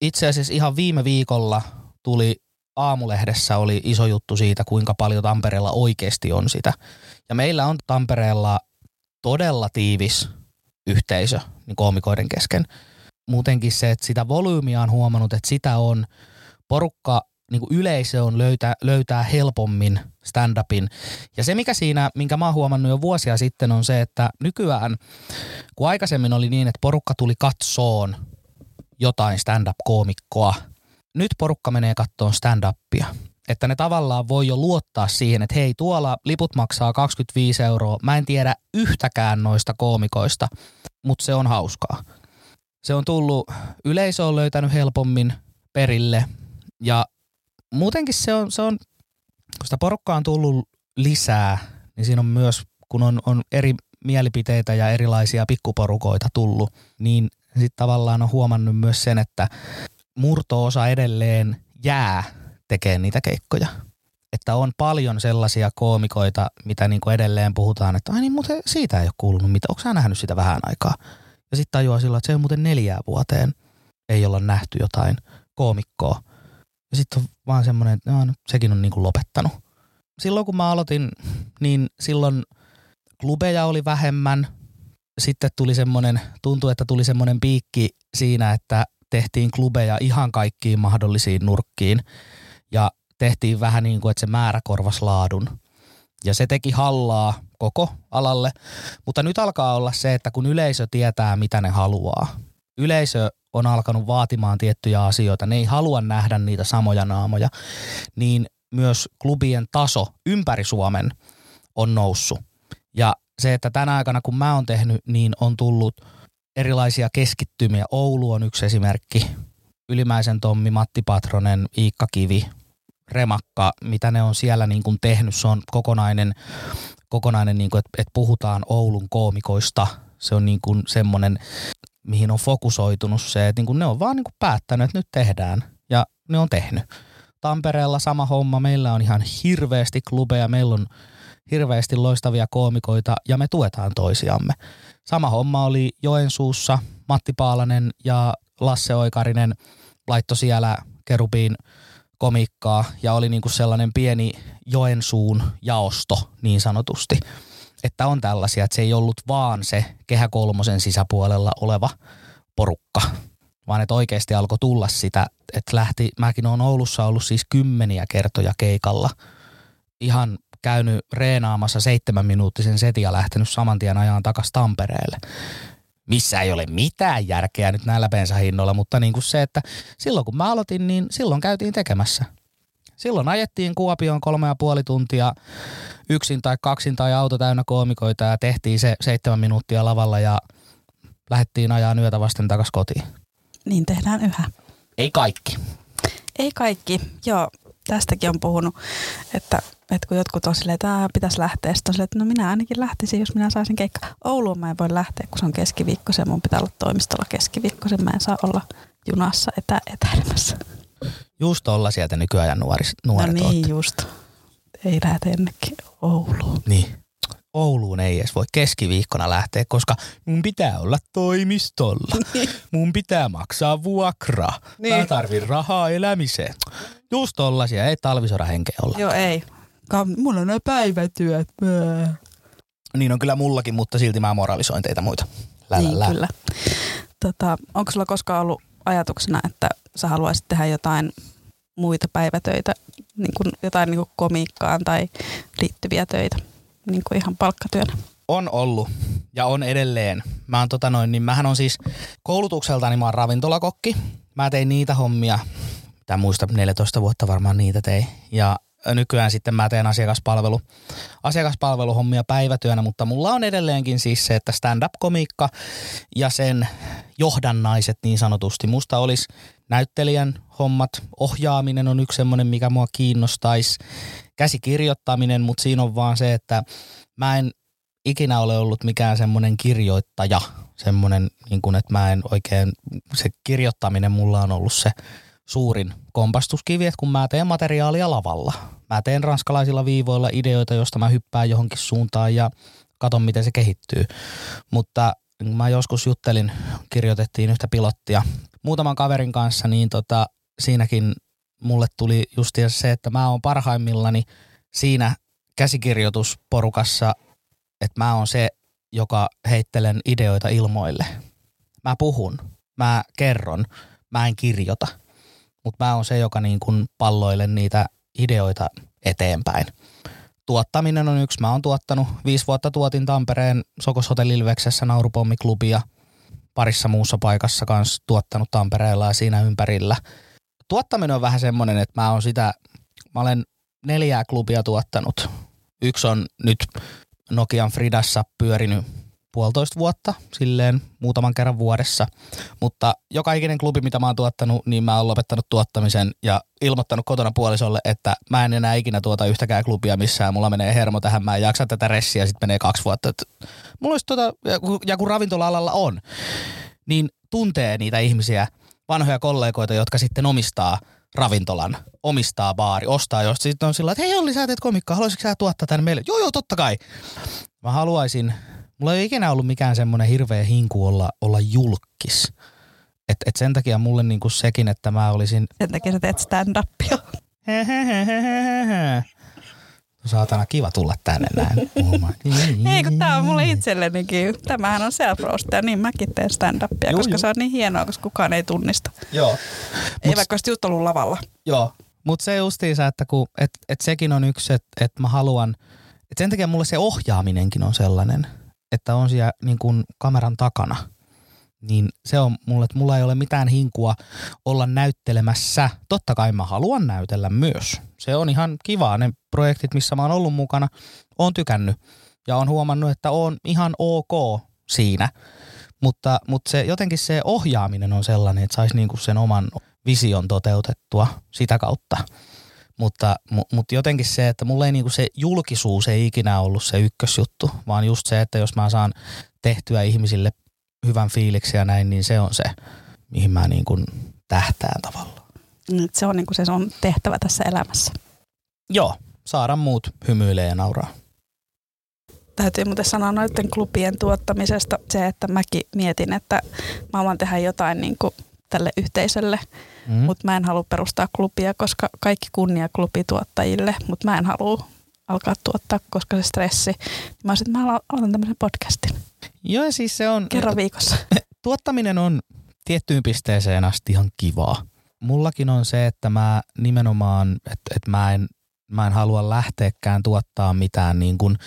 itse asiassa ihan viime viikolla tuli aamulehdessä oli iso juttu siitä, kuinka paljon Tampereella oikeasti on sitä. Ja meillä on Tampereella todella tiivis yhteisö niin koomikoiden kesken. Muutenkin se, että sitä volyymia on huomannut, että sitä on porukka, niin kuin yleisö on löytää, löytää helpommin stand-upin. Ja se, mikä siinä, minkä mä oon huomannut jo vuosia sitten, on se, että nykyään, kun aikaisemmin oli niin, että porukka tuli katsoon jotain stand-up-koomikkoa – nyt porukka menee kattoon stand-upia. Että ne tavallaan voi jo luottaa siihen, että hei, tuolla liput maksaa 25 euroa. Mä en tiedä yhtäkään noista koomikoista, mutta se on hauskaa. Se on tullut, yleisö on löytänyt helpommin perille ja muutenkin se on, se on kun sitä porukkaa on tullut lisää, niin siinä on myös, kun on, on eri mielipiteitä ja erilaisia pikkuporukoita tullut, niin sitten tavallaan on huomannut myös sen, että murtoosa edelleen jää tekemään niitä keikkoja. Et että on paljon sellaisia koomikoita, mitä niin kuin edelleen puhutaan, että ai niin, mutta siitä ei ole kuulunut mitä. Onko sä nähnyt sitä vähän aikaa? Ja sitten tajuaa sillä, että se on muuten neljää vuoteen ei olla nähty jotain koomikkoa. Ja sitten on vaan semmoinen, että no, sekin on niin kuin lopettanut. Silloin kun mä aloitin, niin silloin klubeja oli vähemmän. Sitten tuli semmoinen, tuntui, että tuli semmoinen piikki siinä, että tehtiin klubeja ihan kaikkiin mahdollisiin nurkkiin. Ja tehtiin vähän niin kuin, että se määrä korvas laadun. Ja se teki hallaa koko alalle. Mutta nyt alkaa olla se, että kun yleisö tietää, mitä ne haluaa. Yleisö on alkanut vaatimaan tiettyjä asioita, ne ei halua nähdä niitä samoja naamoja, niin myös klubien taso ympäri Suomen on noussut. Ja se, että tänä aikana kun mä oon tehnyt, niin on tullut erilaisia keskittymiä. Oulu on yksi esimerkki. Ylimäisen Tommi, Matti Patronen, Iikka Kivi, Remakka, mitä ne on siellä niin kuin tehnyt. Se on kokonainen, kokonainen niin kuin, että, että puhutaan Oulun koomikoista. Se on niin kuin semmoinen, mihin on fokusoitunut se, että niin kuin ne on vaan niin kuin päättänyt, että nyt tehdään. Ja ne on tehnyt. Tampereella sama homma. Meillä on ihan hirveästi klubeja. Meillä on hirveästi loistavia koomikoita ja me tuetaan toisiamme. Sama homma oli Joensuussa. Matti Paalanen ja Lasse Oikarinen laittoi siellä Kerubiin komikkaa ja oli niin kuin sellainen pieni Joensuun jaosto niin sanotusti. Että on tällaisia, että se ei ollut vaan se Kehä Kolmosen sisäpuolella oleva porukka, vaan että oikeasti alkoi tulla sitä, että lähti, mäkin olen Oulussa ollut siis kymmeniä kertoja keikalla, ihan käynyt reenaamassa seitsemän minuuttisen setin ja lähtenyt saman tien ajan takaisin Tampereelle missä ei ole mitään järkeä nyt näillä bensahinnoilla, mutta niin kuin se, että silloin kun mä aloitin, niin silloin käytiin tekemässä. Silloin ajettiin Kuopioon kolme ja puoli tuntia yksin tai kaksin tai auto täynnä koomikoita ja tehtiin se seitsemän minuuttia lavalla ja lähdettiin ajaa yötä vasten takaisin kotiin. Niin tehdään yhä. Ei kaikki. Ei kaikki, joo. Tästäkin on puhunut, että että kun jotkut on silleen, että pitäisi lähteä, sitten on silleen, että no minä ainakin lähtisin, jos minä saisin keikka. Ouluun mä en voi lähteä, kun se on keskiviikkoisen. Mun pitää olla toimistolla keskiviikkoisen. Mä en saa olla junassa etä, etäilemässä. Just olla sieltä nykyajan nuoris, nuoret No niin, oot. just. Ei lähdetä ennekin Ouluun. Niin. Ouluun ei edes voi keskiviikkona lähteä, koska mun pitää olla toimistolla. Mun pitää maksaa vuokra. Niin. Mä tarvin rahaa elämiseen. Just tollasia, ei talvisodan henkeä olla. Joo, ei. Ka- mulla on nämä päivätyöt. Niin on kyllä mullakin, mutta silti mä moralisoin teitä muita. Lä, Niin, lä. kyllä. Tota, onko sulla koskaan ollut ajatuksena, että sä haluaisit tehdä jotain muita päivätöitä, niin kuin jotain niin kuin komiikkaan tai liittyviä töitä, niin kuin ihan palkkatyönä? On ollut ja on edelleen. Mä oon tota noin, niin mähän on siis koulutukseltani mä oon ravintolakokki. Mä tein niitä hommia, mitä muista 14 vuotta varmaan niitä tein. Ja nykyään sitten mä teen asiakaspalvelu, asiakaspalveluhommia päivätyönä, mutta mulla on edelleenkin siis se, että stand-up-komiikka ja sen johdannaiset niin sanotusti. Musta olisi näyttelijän hommat, ohjaaminen on yksi semmoinen, mikä mua kiinnostaisi, käsikirjoittaminen, mutta siinä on vaan se, että mä en ikinä ole ollut mikään semmoinen kirjoittaja, semmoinen, niin kuin, että mä en oikein, se kirjoittaminen mulla on ollut se suurin kompastuskivi, että kun mä teen materiaalia lavalla. Mä teen ranskalaisilla viivoilla ideoita, joista mä hyppään johonkin suuntaan ja katon, miten se kehittyy. Mutta mä joskus juttelin, kirjoitettiin yhtä pilottia muutaman kaverin kanssa, niin tota, siinäkin mulle tuli just se, että mä oon parhaimmillani siinä käsikirjoitusporukassa, että mä oon se, joka heittelen ideoita ilmoille. Mä puhun, mä kerron, mä en kirjoita, mutta mä oon se, joka niin kuin palloilen niitä ideoita eteenpäin. Tuottaminen on yksi. Mä oon tuottanut, viisi vuotta tuotin Tampereen Sokos Hotel Ilveksessä naurupommiklubia, parissa muussa paikassa kanssa tuottanut Tampereella ja siinä ympärillä. Tuottaminen on vähän semmoinen, että mä oon sitä, mä olen neljää klubia tuottanut. Yksi on nyt Nokian Fridassa pyörinyt puolitoista vuotta, silleen muutaman kerran vuodessa. Mutta joka ikinen klubi, mitä mä oon tuottanut, niin mä oon lopettanut tuottamisen ja ilmoittanut kotona puolisolle, että mä en enää ikinä tuota yhtäkään klubia missään. Mulla menee hermo tähän, mä en jaksa tätä ressiä, sitten menee kaksi vuotta. Et Mulla olisi tota, ja kun- ravintola-alalla on, niin tuntee niitä ihmisiä, vanhoja kollegoita, jotka sitten omistaa ravintolan, omistaa baari, ostaa, jos sitten on sillä että hei Olli, sä teet komikkaa, haluaisitko sä tuottaa tänne meille? Joo, joo, totta kai. Mä haluaisin, mulla ei ole ikinä ollut mikään semmoinen hirveä hinku olla, olla julkis. Et, et sen takia mulle niinku sekin, että mä olisin... Sen takia sä teet stand-upia. Saatana kiva tulla tänne näin. Ei, kun tää on mulle itsellenikin. Tämähän on self ja niin mäkin teen stand-upia, koska juu. se on niin hienoa, koska kukaan ei tunnista. Joo. Ei Mut- vaikka olisi just ollut lavalla. Joo. Mutta se justiinsa, että kun, et, et sekin on yksi, että et mä haluan, et sen takia mulle se ohjaaminenkin on sellainen, että on siellä niin kuin kameran takana. Niin se on mulle, että mulla ei ole mitään hinkua olla näyttelemässä. Totta kai mä haluan näytellä myös. Se on ihan kiva. Ne projektit, missä mä oon ollut mukana, oon tykännyt. Ja on huomannut, että on ihan ok siinä. Mutta, mutta se, jotenkin se ohjaaminen on sellainen, että saisi niinku sen oman vision toteutettua sitä kautta. Mutta, mu- mutta jotenkin se, että mulla ei niinku se julkisuus ei ikinä ollut se ykkösjuttu, vaan just se, että jos mä saan tehtyä ihmisille hyvän fiiliksi ja näin, niin se on se, mihin mä niin kuin tähtään tavallaan. Nyt se on niin kuin se on tehtävä tässä elämässä. Joo, saada muut hymyilee ja nauraa. Täytyy muuten sanoa noiden klubien tuottamisesta se, että mäkin mietin, että mä haluan tehdä jotain niin kuin tälle yhteisölle, mm. mutta mä en halua perustaa klubia, koska kaikki kunnia klubituottajille, mutta mä en halua alkaa tuottaa, koska se stressi. Mä olisin, että mä alo- aloitan tämmöisen podcastin Joo, siis se on, kerran viikossa. tuottaminen on tiettyyn pisteeseen asti ihan kivaa. Mullakin on se, että mä nimenomaan, että, että mä, en, mä en halua lähteäkään tuottaa mitään niin kuin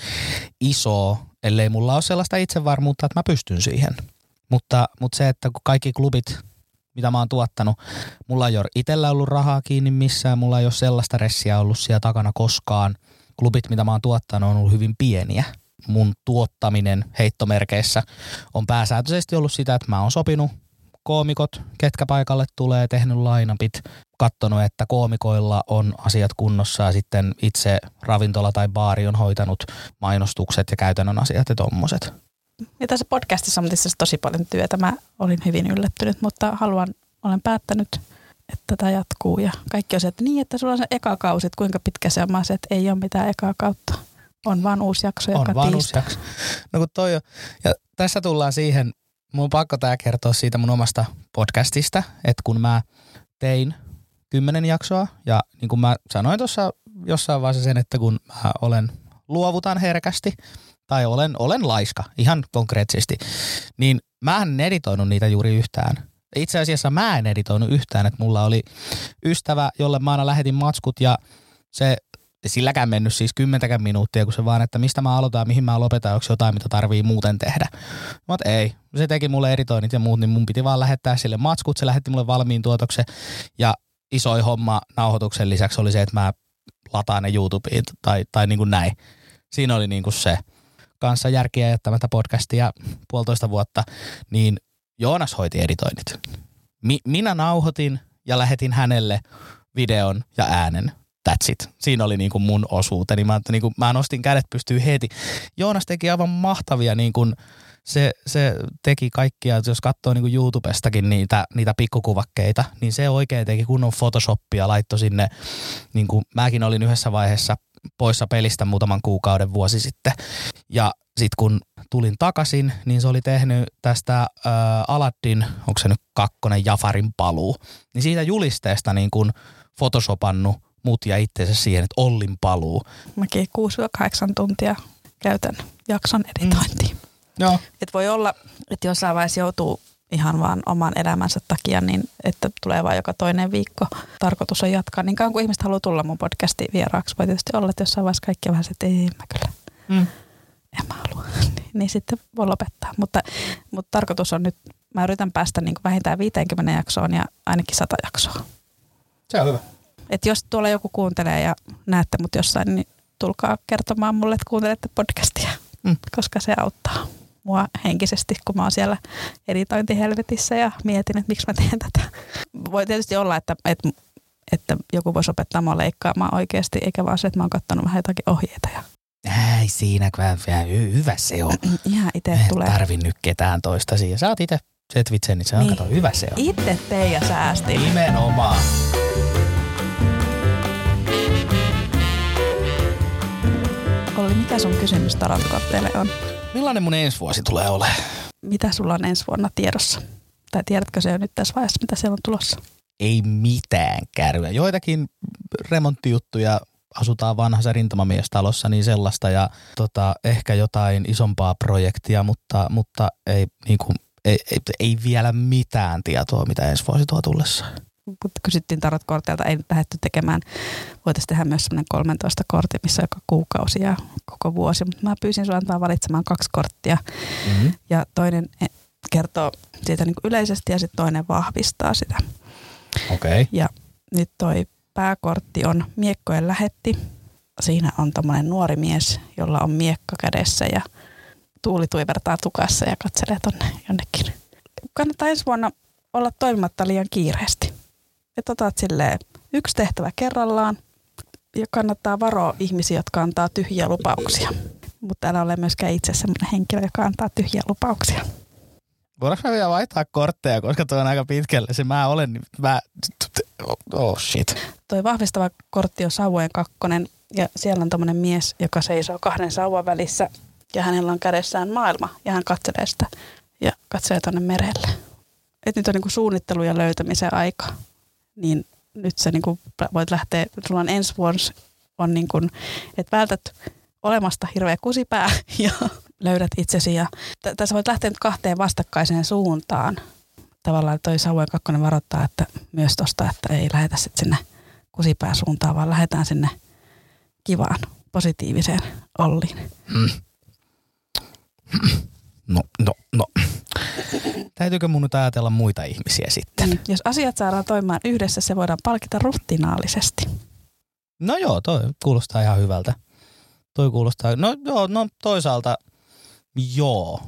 isoa, ellei mulla ole sellaista itsevarmuutta, että mä pystyn siihen. Mutta, mutta se, että kun kaikki klubit, mitä mä oon tuottanut, mulla ei ole itsellä ollut rahaa kiinni missään, mulla ei ole sellaista ressiä ollut siellä takana koskaan. Klubit, mitä mä oon tuottanut, on ollut hyvin pieniä. Mun tuottaminen heittomerkeissä on pääsääntöisesti ollut sitä, että mä oon sopinut koomikot, ketkä paikalle tulee, tehnyt lainapit, kattonut, että koomikoilla on asiat kunnossa ja sitten itse ravintola tai baari on hoitanut mainostukset ja käytännön asiat ja tommoset. Ja tässä podcastissa on tosi paljon työtä. Mä olin hyvin yllättynyt, mutta haluan, olen päättänyt, että tämä jatkuu. Ja kaikki on se, että niin, että sulla on se eka kausi, että kuinka pitkä se on. Mä se, että ei ole mitään ekaa kautta. On vaan uusi jakso joka on vaan uusi jakso. No kun toi on, ja tässä tullaan siihen, mun on pakko tää kertoa siitä mun omasta podcastista, että kun mä tein kymmenen jaksoa ja niin kuin mä sanoin tuossa jossain vaiheessa sen, että kun mä olen luovutan herkästi tai olen, olen laiska ihan konkreettisesti, niin mä en editoinut niitä juuri yhtään. Itse asiassa mä en editoinut yhtään, että mulla oli ystävä, jolle mä aina lähetin matskut ja se silläkään mennyt siis kymmentäkään minuuttia, kun se vaan, että mistä mä aloitan mihin mä lopetan, onko jotain, mitä tarvii muuten tehdä. Mutta ei, se teki mulle editoinnit ja muut, niin mun piti vaan lähettää sille matskut, se lähetti mulle valmiin tuotoksen ja isoin homma nauhoituksen lisäksi oli se, että mä lataan ne YouTubeen tai, tai niin kuin näin. Siinä oli niin kuin se kanssa järkiä jättämättä podcastia puolitoista vuotta, niin Joonas hoiti editoinnit. Mi- minä nauhoitin ja lähetin hänelle videon ja äänen. That's it. Siinä oli niin kuin mun osuuteni. Mä, niin kuin, mä nostin kädet pystyy heti. Joonas teki aivan mahtavia niin kuin, se, se teki kaikkia, jos katsoo niin YouTubestakin niitä, niitä pikkukuvakkeita, niin se oikein teki kunnon Photoshopia, laittoi sinne, niin kuin mäkin olin yhdessä vaiheessa poissa pelistä muutaman kuukauden vuosi sitten. Ja sitten kun tulin takaisin, niin se oli tehnyt tästä ää, Aladdin, onko se nyt kakkonen Jafarin paluu, niin siitä julisteesta niin kuin photoshopannut mut ja itsensä siihen, että Ollin paluu. Mäkin 6-8 tuntia käytän jakson editointiin. Mm. Joo. Et voi olla, että jossain vaiheessa joutuu ihan vaan oman elämänsä takia, niin että tulee vaan joka toinen viikko. Tarkoitus on jatkaa. Niin kauan kuin ihmiset haluaa tulla mun podcastiin vieraaksi, voi tietysti olla, että jossain vaiheessa kaikki vähän se, että ei mä kyllä, Mm. en mä halua. Niin, sitten voi lopettaa. Mutta, mutta tarkoitus on nyt, mä yritän päästä niin kuin vähintään 50 jaksoon ja ainakin 100 jaksoa. Se on hyvä. Et jos tuolla joku kuuntelee ja näette mut jossain, niin tulkaa kertomaan mulle, että kuuntelette podcastia, Mm. koska se auttaa mua henkisesti, kun mä oon siellä editointihelvetissä ja mietin, että miksi mä teen tätä. Voi tietysti olla, että, että, että joku voisi opettaa mua leikkaamaan oikeasti, eikä vaan se, että mä oon kattonut vähän jotakin ohjeita ja Ei siinä, hyvä se on. ihan itse tulee. tarvi nyt ketään toista siihen. Sä oot itse Et vitsi, niin se on, Niin. kato, hyvä se on. Itse tein ja säästin. Nimenomaan. Olli, mikä sun kysymys tarotkortteille on? Millainen mun ensi vuosi tulee olemaan? Mitä sulla on ensi vuonna tiedossa? Tai tiedätkö se jo nyt tässä vaiheessa, mitä siellä on tulossa? Ei mitään kärryä. Joitakin remonttijuttuja asutaan vanhassa rintamamiestalossa, niin sellaista ja tota, ehkä jotain isompaa projektia, mutta, mutta ei, niin kuin, ei, ei, ei, vielä mitään tietoa, mitä ensi vuosi tuo tullessa. Kysyttiin tarotkorteilta, ei nyt lähdetty tekemään. Voitaisiin tehdä myös semmoinen 13 kortti, missä joka kuukausi ja koko vuosi. Mutta mä pyysin sinua antaa valitsemaan kaksi korttia. Mm-hmm. Ja toinen eh, kertoo siitä niin kuin yleisesti ja sitten toinen vahvistaa sitä. Okei. Okay. Ja nyt toi pääkortti on miekkojen lähetti. Siinä on tommonen nuori mies, jolla on miekka kädessä ja tuuli tuivertaa tukassa ja katselee tonne jonnekin. Kannattaa ensi vuonna olla toimimatta liian kiireesti. Että otat silleen yksi tehtävä kerrallaan ja kannattaa varoa ihmisiä, jotka antaa tyhjiä lupauksia. Mutta älä ole myöskään itse sellainen henkilö, joka antaa tyhjiä lupauksia. Voidaanko me vielä vaihtaa kortteja, koska tuo on aika pitkälle. Se mä olen, niin mä, oh shit. Toi vahvistava kortti on sauvojen kakkonen ja siellä on tommonen mies, joka seisoo kahden sauvan välissä ja hänellä on kädessään maailma ja hän katselee sitä ja katselee tonne merelle. Et nyt on niinku suunnittelu ja löytämisen aika, niin nyt sä niinku voit lähteä, sulla on ensi vuosi on niinku, että vältät olemasta hirveä kusipää ja löydät itsesi ja t- tässä voit lähteä nyt kahteen vastakkaiseen suuntaan. Tavallaan toi sauvojen kakkonen varoittaa, että myös tosta, että ei lähetä sit sinne kusipää suuntaan, vaan lähdetään sinne kivaan, positiiviseen Olliin. Mm. No, no, no. Täytyykö mun nyt ajatella muita ihmisiä sitten? Mm. Jos asiat saadaan toimimaan yhdessä, se voidaan palkita ruhtinaallisesti. No joo, toi kuulostaa ihan hyvältä. Toi kuulostaa, no joo, no toisaalta joo.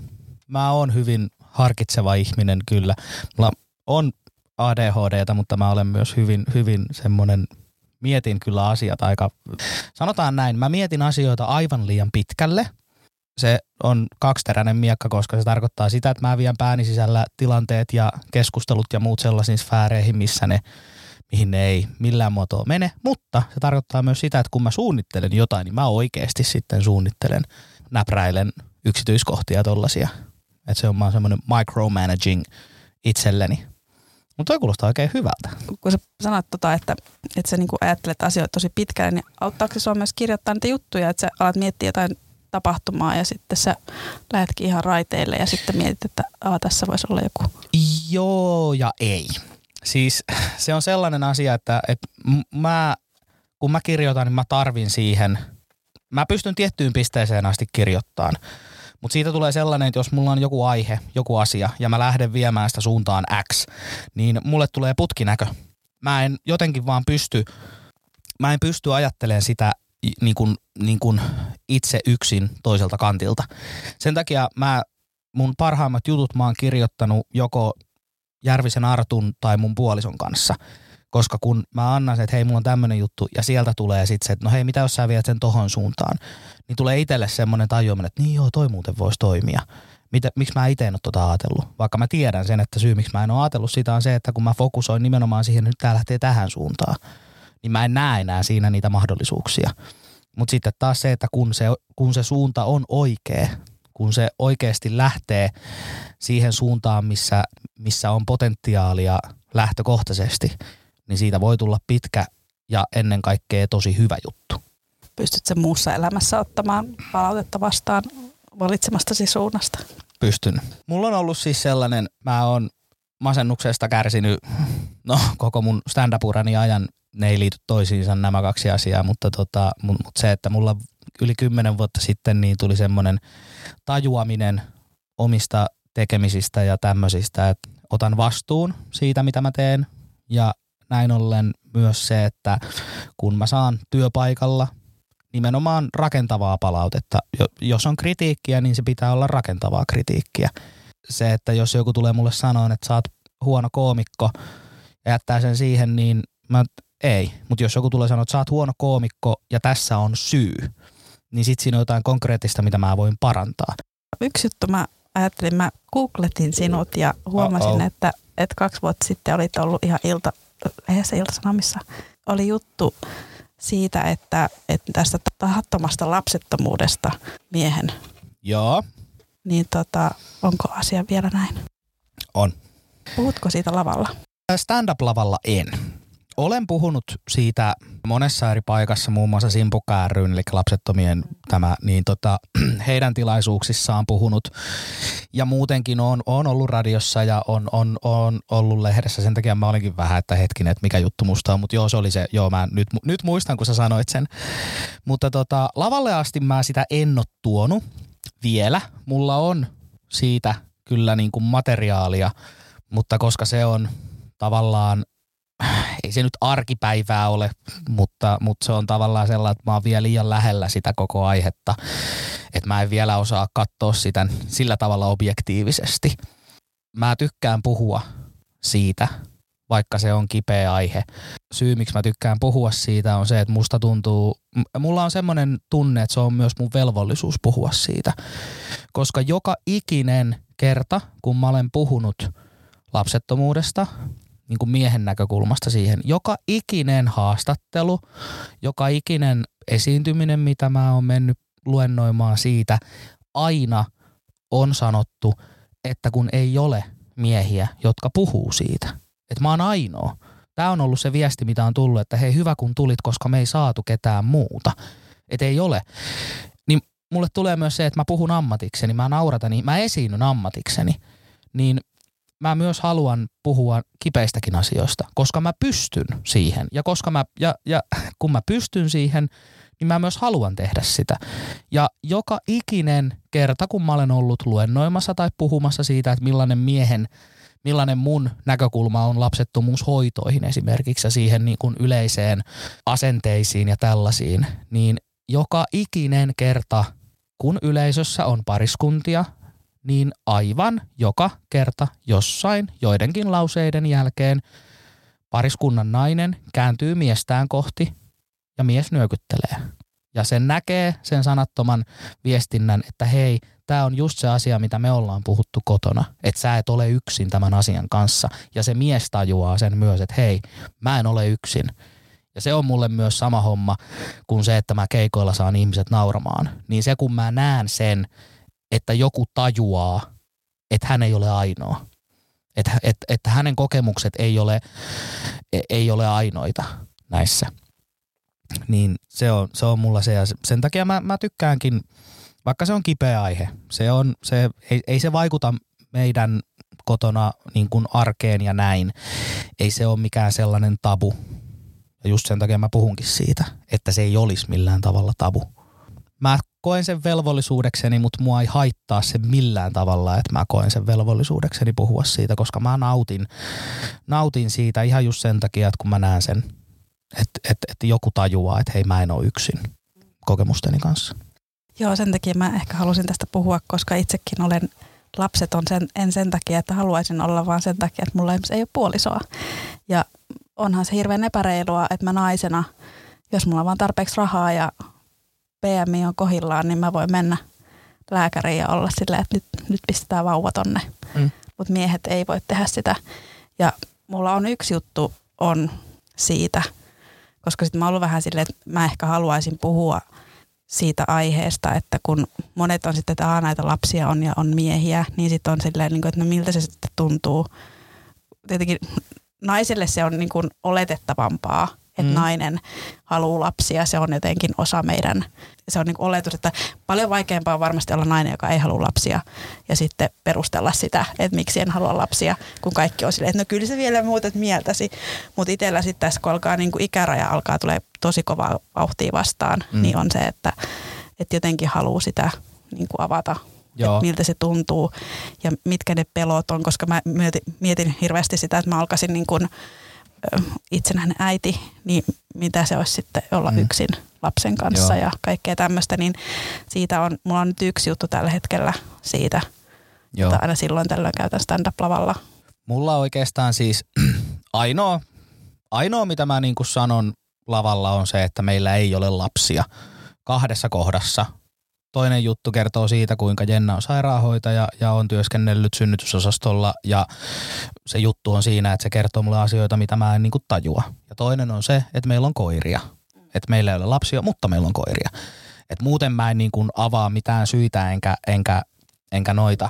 Mä oon hyvin harkitseva ihminen kyllä. Mulla on ADHDta, mutta mä olen myös hyvin, hyvin semmoinen, mietin kyllä asiat aika, sanotaan näin, mä mietin asioita aivan liian pitkälle. Se on kaksiteräinen miekka, koska se tarkoittaa sitä, että mä vien pääni sisällä tilanteet ja keskustelut ja muut sellaisiin sfääreihin, missä ne mihin ne ei millään muotoa mene, mutta se tarkoittaa myös sitä, että kun mä suunnittelen jotain, niin mä oikeasti sitten suunnittelen, näpräilen yksityiskohtia tollasia. Että se on vaan semmoinen micromanaging itselleni. Mutta toi kuulostaa oikein hyvältä. Kun sä sanot tota, että, että sä niinku ajattelet asioita tosi pitkälle, niin auttaako se sua myös kirjoittaa niitä juttuja, että sä alat miettiä jotain tapahtumaa ja sitten sä lähdetkin ihan raiteille ja sitten mietit, että Aa, tässä voisi olla joku. Joo ja ei. Siis se on sellainen asia, että, että mä, kun mä kirjoitan, niin mä tarvin siihen, mä pystyn tiettyyn pisteeseen asti kirjoittamaan. Mutta siitä tulee sellainen, että jos mulla on joku aihe, joku asia, ja mä lähden viemään sitä suuntaan X, niin mulle tulee putkinäkö. Mä en jotenkin vaan pysty, mä en pysty ajattelemaan sitä niin kuin, niin kuin itse yksin toiselta kantilta. Sen takia mä, mun parhaimmat jutut mä oon kirjoittanut joko Järvisen Artun tai mun puolison kanssa. Koska kun mä annan sen, että hei, mulla on tämmöinen juttu, ja sieltä tulee sitten se, että no hei, mitä jos sä viet sen tohon suuntaan, niin tulee itselle semmoinen tajuaminen, että niin joo, toi muuten voisi toimia. Mitä, miksi mä itse en ole tota ajatellut? Vaikka mä tiedän sen, että syy, miksi mä en ole ajatellut sitä on se, että kun mä fokusoin nimenomaan siihen, että nyt tää lähtee tähän suuntaan, niin mä en näe enää siinä niitä mahdollisuuksia. Mutta sitten taas se, että kun se, kun se suunta on oikea, kun se oikeasti lähtee siihen suuntaan, missä, missä on potentiaalia lähtökohtaisesti, niin siitä voi tulla pitkä ja ennen kaikkea tosi hyvä juttu. Pystytkö muussa elämässä ottamaan palautetta vastaan valitsemastasi suunnasta? Pystyn. Mulla on ollut siis sellainen, mä oon masennuksesta kärsinyt no, koko mun stand-up-urani ajan. Ne ei liity toisiinsa nämä kaksi asiaa, mutta tota, mutta se, että mulla yli kymmenen vuotta sitten niin tuli semmoinen tajuaminen omista tekemisistä ja tämmöisistä, että otan vastuun siitä, mitä mä teen. Ja näin ollen myös se, että kun mä saan työpaikalla nimenomaan rakentavaa palautetta, jos on kritiikkiä, niin se pitää olla rakentavaa kritiikkiä. Se, että jos joku tulee mulle sanoa, että sä oot huono koomikko ja jättää sen siihen, niin mä ei. Mutta jos joku tulee sanoa, että sä oot huono koomikko ja tässä on syy, niin sit siinä on jotain konkreettista, mitä mä voin parantaa. Yksi juttu mä ajattelin, mä googletin sinut ja huomasin, Uh-oh. että, että kaksi vuotta sitten olit ollut ihan ilta, lehdessä iltasanomissa. Oli juttu siitä, että, että tästä tahattomasta lapsettomuudesta miehen. Joo, Niin tota, onko asia vielä näin? on. Puhutko siitä lavalla? Stand-up-lavalla en. Olen puhunut siitä monessa eri paikassa, muun muassa Simpukka eli lapsettomien tämä, niin tota, heidän tilaisuuksissaan puhunut. Ja muutenkin on, on ollut radiossa ja on, on, on ollut lehdessä. Sen takia mä olinkin vähän, että hetkinen, että mikä juttu musta on. Mutta joo, se oli se, joo mä nyt, nyt muistan, kun sä sanoit sen. Mutta tota, lavalle asti mä sitä en ole tuonut vielä. Mulla on siitä kyllä niin kuin materiaalia, mutta koska se on tavallaan, ei se nyt arkipäivää ole, mutta, mutta se on tavallaan sellainen, että mä oon vielä liian lähellä sitä koko aihetta, että mä en vielä osaa katsoa sitä sillä tavalla objektiivisesti. Mä tykkään puhua siitä, vaikka se on kipeä aihe. Syy, miksi mä tykkään puhua siitä, on se, että musta tuntuu, mulla on semmoinen tunne, että se on myös mun velvollisuus puhua siitä. Koska joka ikinen kerta, kun mä olen puhunut lapsettomuudesta, niin kuin miehen näkökulmasta siihen, joka ikinen haastattelu, joka ikinen esiintyminen, mitä mä oon mennyt luennoimaan siitä, aina on sanottu, että kun ei ole miehiä, jotka puhuu siitä. Että mä oon ainoa. Tämä on ollut se viesti, mitä on tullut, että hei hyvä kun tulit, koska me ei saatu ketään muuta. Että ei ole. Niin mulle tulee myös se, että mä puhun ammatikseni, mä nauratan, mä esiinnyn ammatikseni. Niin mä myös haluan puhua kipeistäkin asioista, koska mä pystyn siihen. Ja, koska mä, ja, ja kun mä pystyn siihen, niin mä myös haluan tehdä sitä. Ja joka ikinen kerta, kun mä olen ollut luennoimassa tai puhumassa siitä, että millainen miehen, millainen mun näkökulma on lapsettomuushoitoihin esimerkiksi ja siihen niin kuin yleiseen asenteisiin ja tällaisiin, niin joka ikinen kerta, kun yleisössä on pariskuntia, niin aivan joka kerta jossain joidenkin lauseiden jälkeen pariskunnan nainen kääntyy miestään kohti ja mies nyökyttelee. Ja sen näkee sen sanattoman viestinnän, että hei, tämä on just se asia, mitä me ollaan puhuttu kotona. Että sä et ole yksin tämän asian kanssa. Ja se mies tajuaa sen myös, että hei, mä en ole yksin. Ja se on mulle myös sama homma kuin se, että mä keikoilla saan ihmiset nauramaan. Niin se, kun mä näen sen, että joku tajuaa, että hän ei ole ainoa. Että, että, että hänen kokemukset ei ole, ei ole ainoita näissä. Niin se on, se on mulla se ja sen takia mä, mä tykkäänkin, vaikka se on kipeä aihe, se on, se, ei, ei se vaikuta meidän kotona niin kuin arkeen ja näin. Ei se ole mikään sellainen tabu. Ja just sen takia mä puhunkin siitä, että se ei olisi millään tavalla tabu. Mä koen sen velvollisuudekseni, mutta mua ei haittaa se millään tavalla, että mä koen sen velvollisuudekseni puhua siitä, koska mä nautin, nautin siitä ihan just sen takia, että kun mä näen sen, että, että, että joku tajuaa, että hei mä en ole yksin kokemusteni kanssa. Joo, sen takia mä ehkä halusin tästä puhua, koska itsekin olen lapseton sen, en sen takia, että haluaisin olla, vaan sen takia, että mulla ei ole puolisoa. Ja onhan se hirveän epäreilua, että mä naisena, jos mulla on vaan tarpeeksi rahaa ja PMI on kohillaan, niin mä voin mennä lääkäriin ja olla silleen, että nyt, nyt pistetään vauva tonne. Mm. Mutta miehet ei voi tehdä sitä. Ja mulla on yksi juttu on siitä, koska sitten mä oon ollut vähän silleen, että mä ehkä haluaisin puhua siitä aiheesta, että kun monet on sitten, että Aa, näitä lapsia on ja on miehiä, niin sitten on silleen, niin kuin, että no miltä se sitten tuntuu. Tietenkin naiselle se on niin kuin oletettavampaa, että Mm. nainen haluaa lapsia, se on jotenkin osa meidän, se on niin oletus, että paljon vaikeampaa on varmasti olla nainen, joka ei halua lapsia ja sitten perustella sitä, että miksi en halua lapsia, kun kaikki on silleen, että no kyllä se vielä muutat mieltäsi, mutta itsellä sitten tässä kun alkaa niin kuin ikäraja alkaa tulee tosi kovaa vauhtia vastaan, Mm. niin on se, että, että jotenkin haluaa sitä niin kuin avata Joo. miltä se tuntuu ja mitkä ne pelot on, koska mä mietin, mietin hirveästi sitä, että mä alkaisin niin kuin, itsenäinen äiti, niin mitä se olisi sitten olla Mm. yksin lapsen kanssa Joo. ja kaikkea tämmöistä, niin siitä on, mulla on nyt yksi juttu tällä hetkellä siitä, Joo. että aina silloin tällöin käytän stand-up-lavalla. Mulla oikeastaan siis ainoa, ainoa mitä mä niin kuin sanon lavalla on se, että meillä ei ole lapsia kahdessa kohdassa. Toinen juttu kertoo siitä, kuinka Jenna on sairaanhoitaja ja on työskennellyt synnytysosastolla ja se juttu on siinä, että se kertoo mulle asioita, mitä mä en niin kuin tajua. Ja toinen on se, että meillä on koiria. Että meillä ei ole lapsia, mutta meillä on koiria. Et muuten mä en niin kuin avaa mitään syitä enkä, enkä, enkä noita.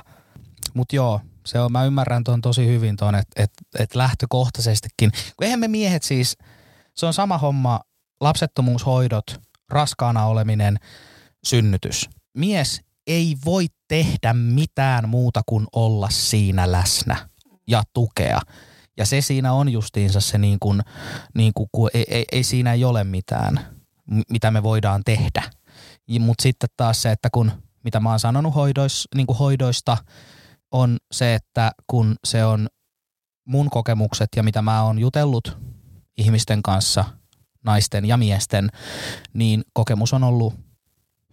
Mutta joo, se on, mä ymmärrän tuon tosi hyvin tuon, että et, et lähtökohtaisestikin, kun eihän me miehet siis, se on sama homma, lapsettomuushoidot, raskaana oleminen, synnytys. Mies ei voi tehdä mitään muuta kuin olla siinä läsnä ja tukea. Ja se siinä on justiinsa se niin kuin, niin kuin, kun ei, ei, ei siinä ei ole mitään, mitä me voidaan tehdä. Mutta sitten taas se, että kun, mitä mä oon sanonut hoidois, niin kuin hoidoista, on se, että kun se on mun kokemukset ja mitä mä oon jutellut ihmisten kanssa, naisten ja miesten, niin kokemus on ollut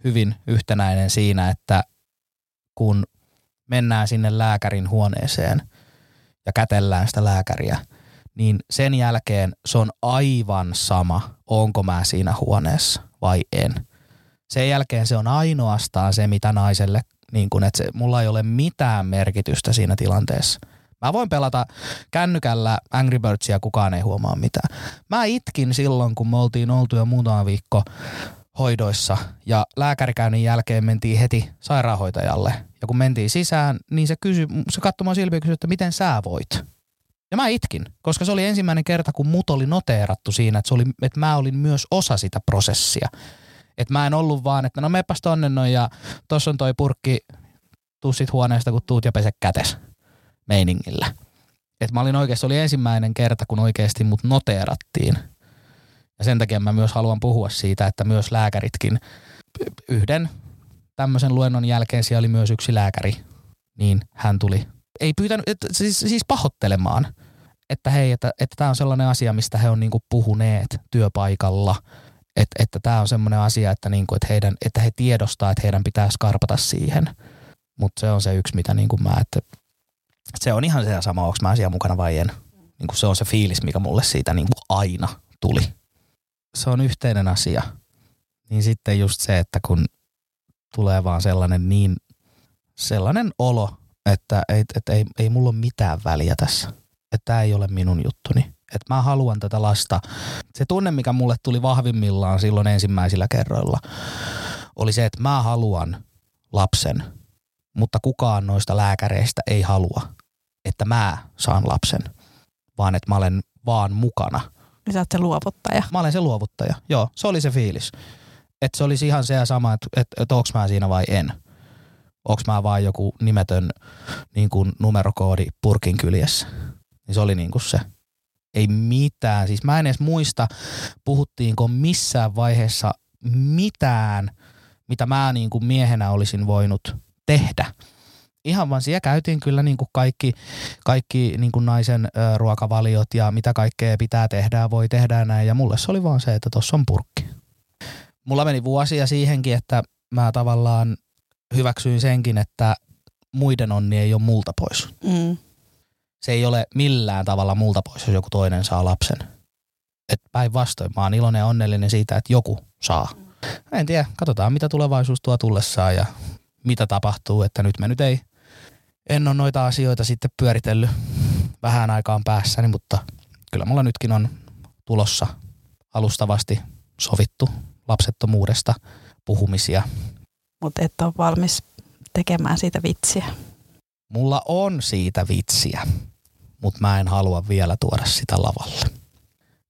hyvin yhtenäinen siinä, että kun mennään sinne lääkärin huoneeseen ja kätellään sitä lääkäriä, niin sen jälkeen se on aivan sama, onko mä siinä huoneessa vai en. Sen jälkeen se on ainoastaan se, mitä naiselle, niin kun, että se, mulla ei ole mitään merkitystä siinä tilanteessa. Mä voin pelata kännykällä Angry Birdsia, kukaan ei huomaa mitään. Mä itkin silloin, kun me oltiin oltu jo muutama viikko hoidoissa ja lääkärikäynnin jälkeen mentiin heti sairaanhoitajalle. Ja kun mentiin sisään, niin se, kysyi, se katsoi mua silmiä kysyi, että miten sä voit. Ja mä itkin, koska se oli ensimmäinen kerta, kun mut oli noteerattu siinä, että, se oli, että mä olin myös osa sitä prosessia. Että mä en ollut vaan, että no meepäs tonne noin ja tossa on toi purkki, tuu sit huoneesta, kun tuut ja pese kätes meiningillä. Että mä olin oikeasti, oli ensimmäinen kerta, kun oikeasti mut noteerattiin – ja sen takia mä myös haluan puhua siitä, että myös lääkäritkin yhden tämmöisen luennon jälkeen siellä oli myös yksi lääkäri, niin hän tuli, ei pyytänyt, että, siis, siis pahoittelemaan, että hei, että, tämä on sellainen asia, mistä he on niinku puhuneet työpaikalla, että, että tämä on semmoinen asia, että, niinku, että, heidän, että he tiedostaa, että heidän pitää skarpata siihen. Mutta se on se yksi, mitä niinku mä, että se on ihan se sama, onko mä siellä mukana vai en. Niinku se on se fiilis, mikä mulle siitä niinku aina tuli se on yhteinen asia, niin sitten just se, että kun tulee vaan sellainen niin, sellainen olo, että ei, että ei, ei mulla ole mitään väliä tässä. Että tämä ei ole minun juttuni. Että mä haluan tätä lasta. Se tunne, mikä mulle tuli vahvimmillaan silloin ensimmäisillä kerroilla, oli se, että mä haluan lapsen, mutta kukaan noista lääkäreistä ei halua, että mä saan lapsen, vaan että mä olen vaan mukana – niin sä oot se luovuttaja. Mä olen se luovuttaja, joo. Se oli se fiilis. Että se olisi ihan se ja sama, että et, et onks mä siinä vai en. Onks mä vaan joku nimetön niin kuin numerokoodi purkin kyljessä. Niin se oli niin kuin se. Ei mitään. Siis mä en edes muista, puhuttiinko missään vaiheessa mitään, mitä mä niin kuin miehenä olisin voinut tehdä – ihan vaan siellä käytiin kyllä niin kuin kaikki, kaikki niin kuin naisen ö, ruokavaliot ja mitä kaikkea pitää tehdä ja voi tehdä näin. Ja mulle se oli vaan se, että tuossa on purkki. Mulla meni vuosia siihenkin, että mä tavallaan hyväksyin senkin, että muiden onni ei ole multa pois. Mm. Se ei ole millään tavalla multa pois, jos joku toinen saa lapsen. Et päinvastoin, mä oon iloinen ja onnellinen siitä, että joku saa. En tiedä, katsotaan mitä tulevaisuus tuo tullessaan ja mitä tapahtuu, että nyt me nyt ei en ole noita asioita sitten pyöritellyt vähän aikaan päässäni, mutta kyllä mulla nytkin on tulossa alustavasti sovittu lapsettomuudesta puhumisia. Mutta et ole valmis tekemään siitä vitsiä. Mulla on siitä vitsiä, mutta mä en halua vielä tuoda sitä lavalle.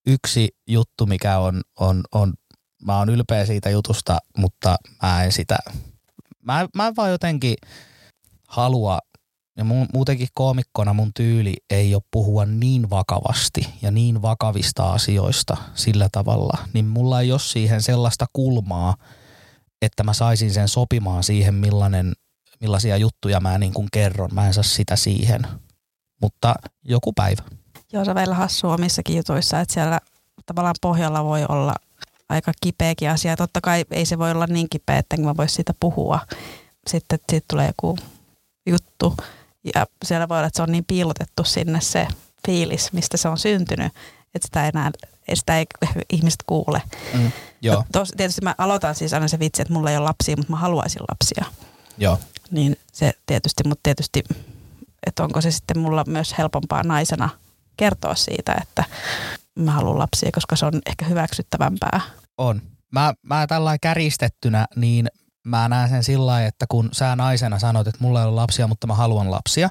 Yksi juttu, mikä on, on, on mä oon ylpeä siitä jutusta, mutta mä en sitä, mä, mä en vaan jotenkin halua ja muutenkin koomikkona mun tyyli ei ole puhua niin vakavasti ja niin vakavista asioista sillä tavalla, niin mulla ei ole siihen sellaista kulmaa, että mä saisin sen sopimaan siihen, millainen, millaisia juttuja mä niin kuin kerron. Mä en saa sitä siihen, mutta joku päivä. Joo, se on vielä hassua omissakin jutuissa, että siellä tavallaan pohjalla voi olla aika kipeäkin asia. Totta kai ei se voi olla niin kipeä, että mä vois siitä puhua. Sitten siitä tulee joku juttu, ja siellä voi olla, että se on niin piilotettu sinne se fiilis, mistä se on syntynyt, että sitä, enää, sitä ei ihmiset kuule. Mm. Joo. Tos, tietysti mä aloitan siis aina se vitsi, että mulla ei ole lapsia, mutta mä haluaisin lapsia. Joo. Niin se tietysti, mutta tietysti, että onko se sitten mulla myös helpompaa naisena kertoa siitä, että mä haluan lapsia, koska se on ehkä hyväksyttävämpää. On. Mä, mä tällä käristettynä, niin mä näen sen sillä lailla, että kun sä naisena sanot, että mulla ei ole lapsia, mutta mä haluan lapsia,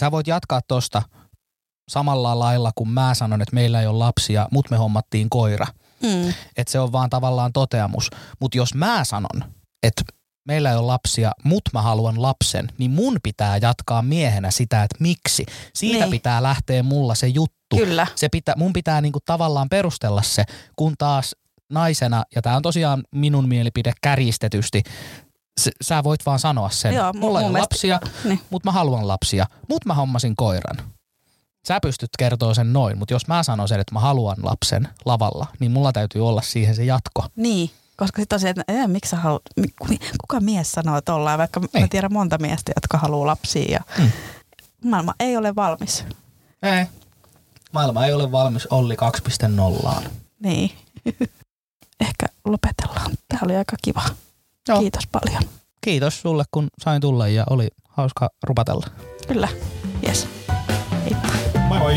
sä voit jatkaa tosta samalla lailla, kun mä sanon, että meillä ei ole lapsia, mutta me hommattiin koira. Mm. Että se on vaan tavallaan toteamus. Mutta jos mä sanon, että meillä ei ole lapsia, mutta mä haluan lapsen, niin mun pitää jatkaa miehenä sitä, että miksi. Siitä Niin. pitää lähteä mulla se juttu. Kyllä. Se pitää, mun pitää niinku tavallaan perustella se, kun taas naisena, ja tämä on tosiaan minun mielipide kärjistetysti, s- sä voit vaan sanoa sen. Joo, mu- Mulla ei ole mielestä- lapsia, Niin. mutta mä haluan lapsia, mutta mä hommasin koiran. Sä pystyt kertoa sen noin, mutta jos mä sanon sen, että mä haluan lapsen lavalla, niin mulla täytyy olla siihen se jatko. Niin, koska sitten on se, että ee, miksi sä haluat, kuka mies sanoo tollaan, vaikka mä Niin. tiedän monta miestä, jotka haluaa lapsia ja Mm. maailma ei ole valmis. Ei. Maailma ei ole valmis Olli 2.0. Niin. Ehkä lopetellaan. Tämä oli aika kiva. Joo. Kiitos paljon. Kiitos sulle, kun sain tulla ja oli hauska rupatella. Kyllä. Yes. Heippa. Moi moi!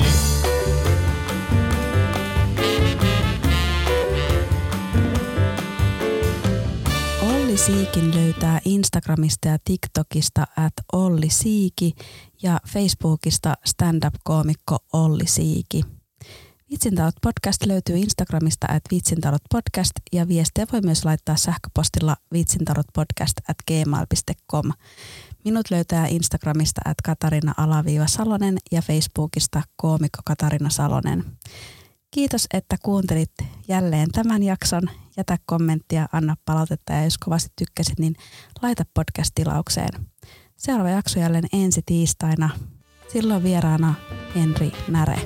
Olli Siikin löytää Instagramista ja TikTokista at Olli Siiki ja Facebookista stand-up-koomikko Olli Siiki. Vitsintalot podcast löytyy Instagramista at vitsintalot podcast ja viestiä voi myös laittaa sähköpostilla vitsintalotpodcast at gmail.com. Minut löytää Instagramista at Katarina Alaviiva Salonen ja Facebookista koomikko Katarina Salonen. Kiitos, että kuuntelit jälleen tämän jakson. Jätä kommenttia, anna palautetta ja jos kovasti tykkäsit, niin laita podcast-tilaukseen. Seuraava jakso jälleen ensi tiistaina. Silloin vieraana Henri Näre.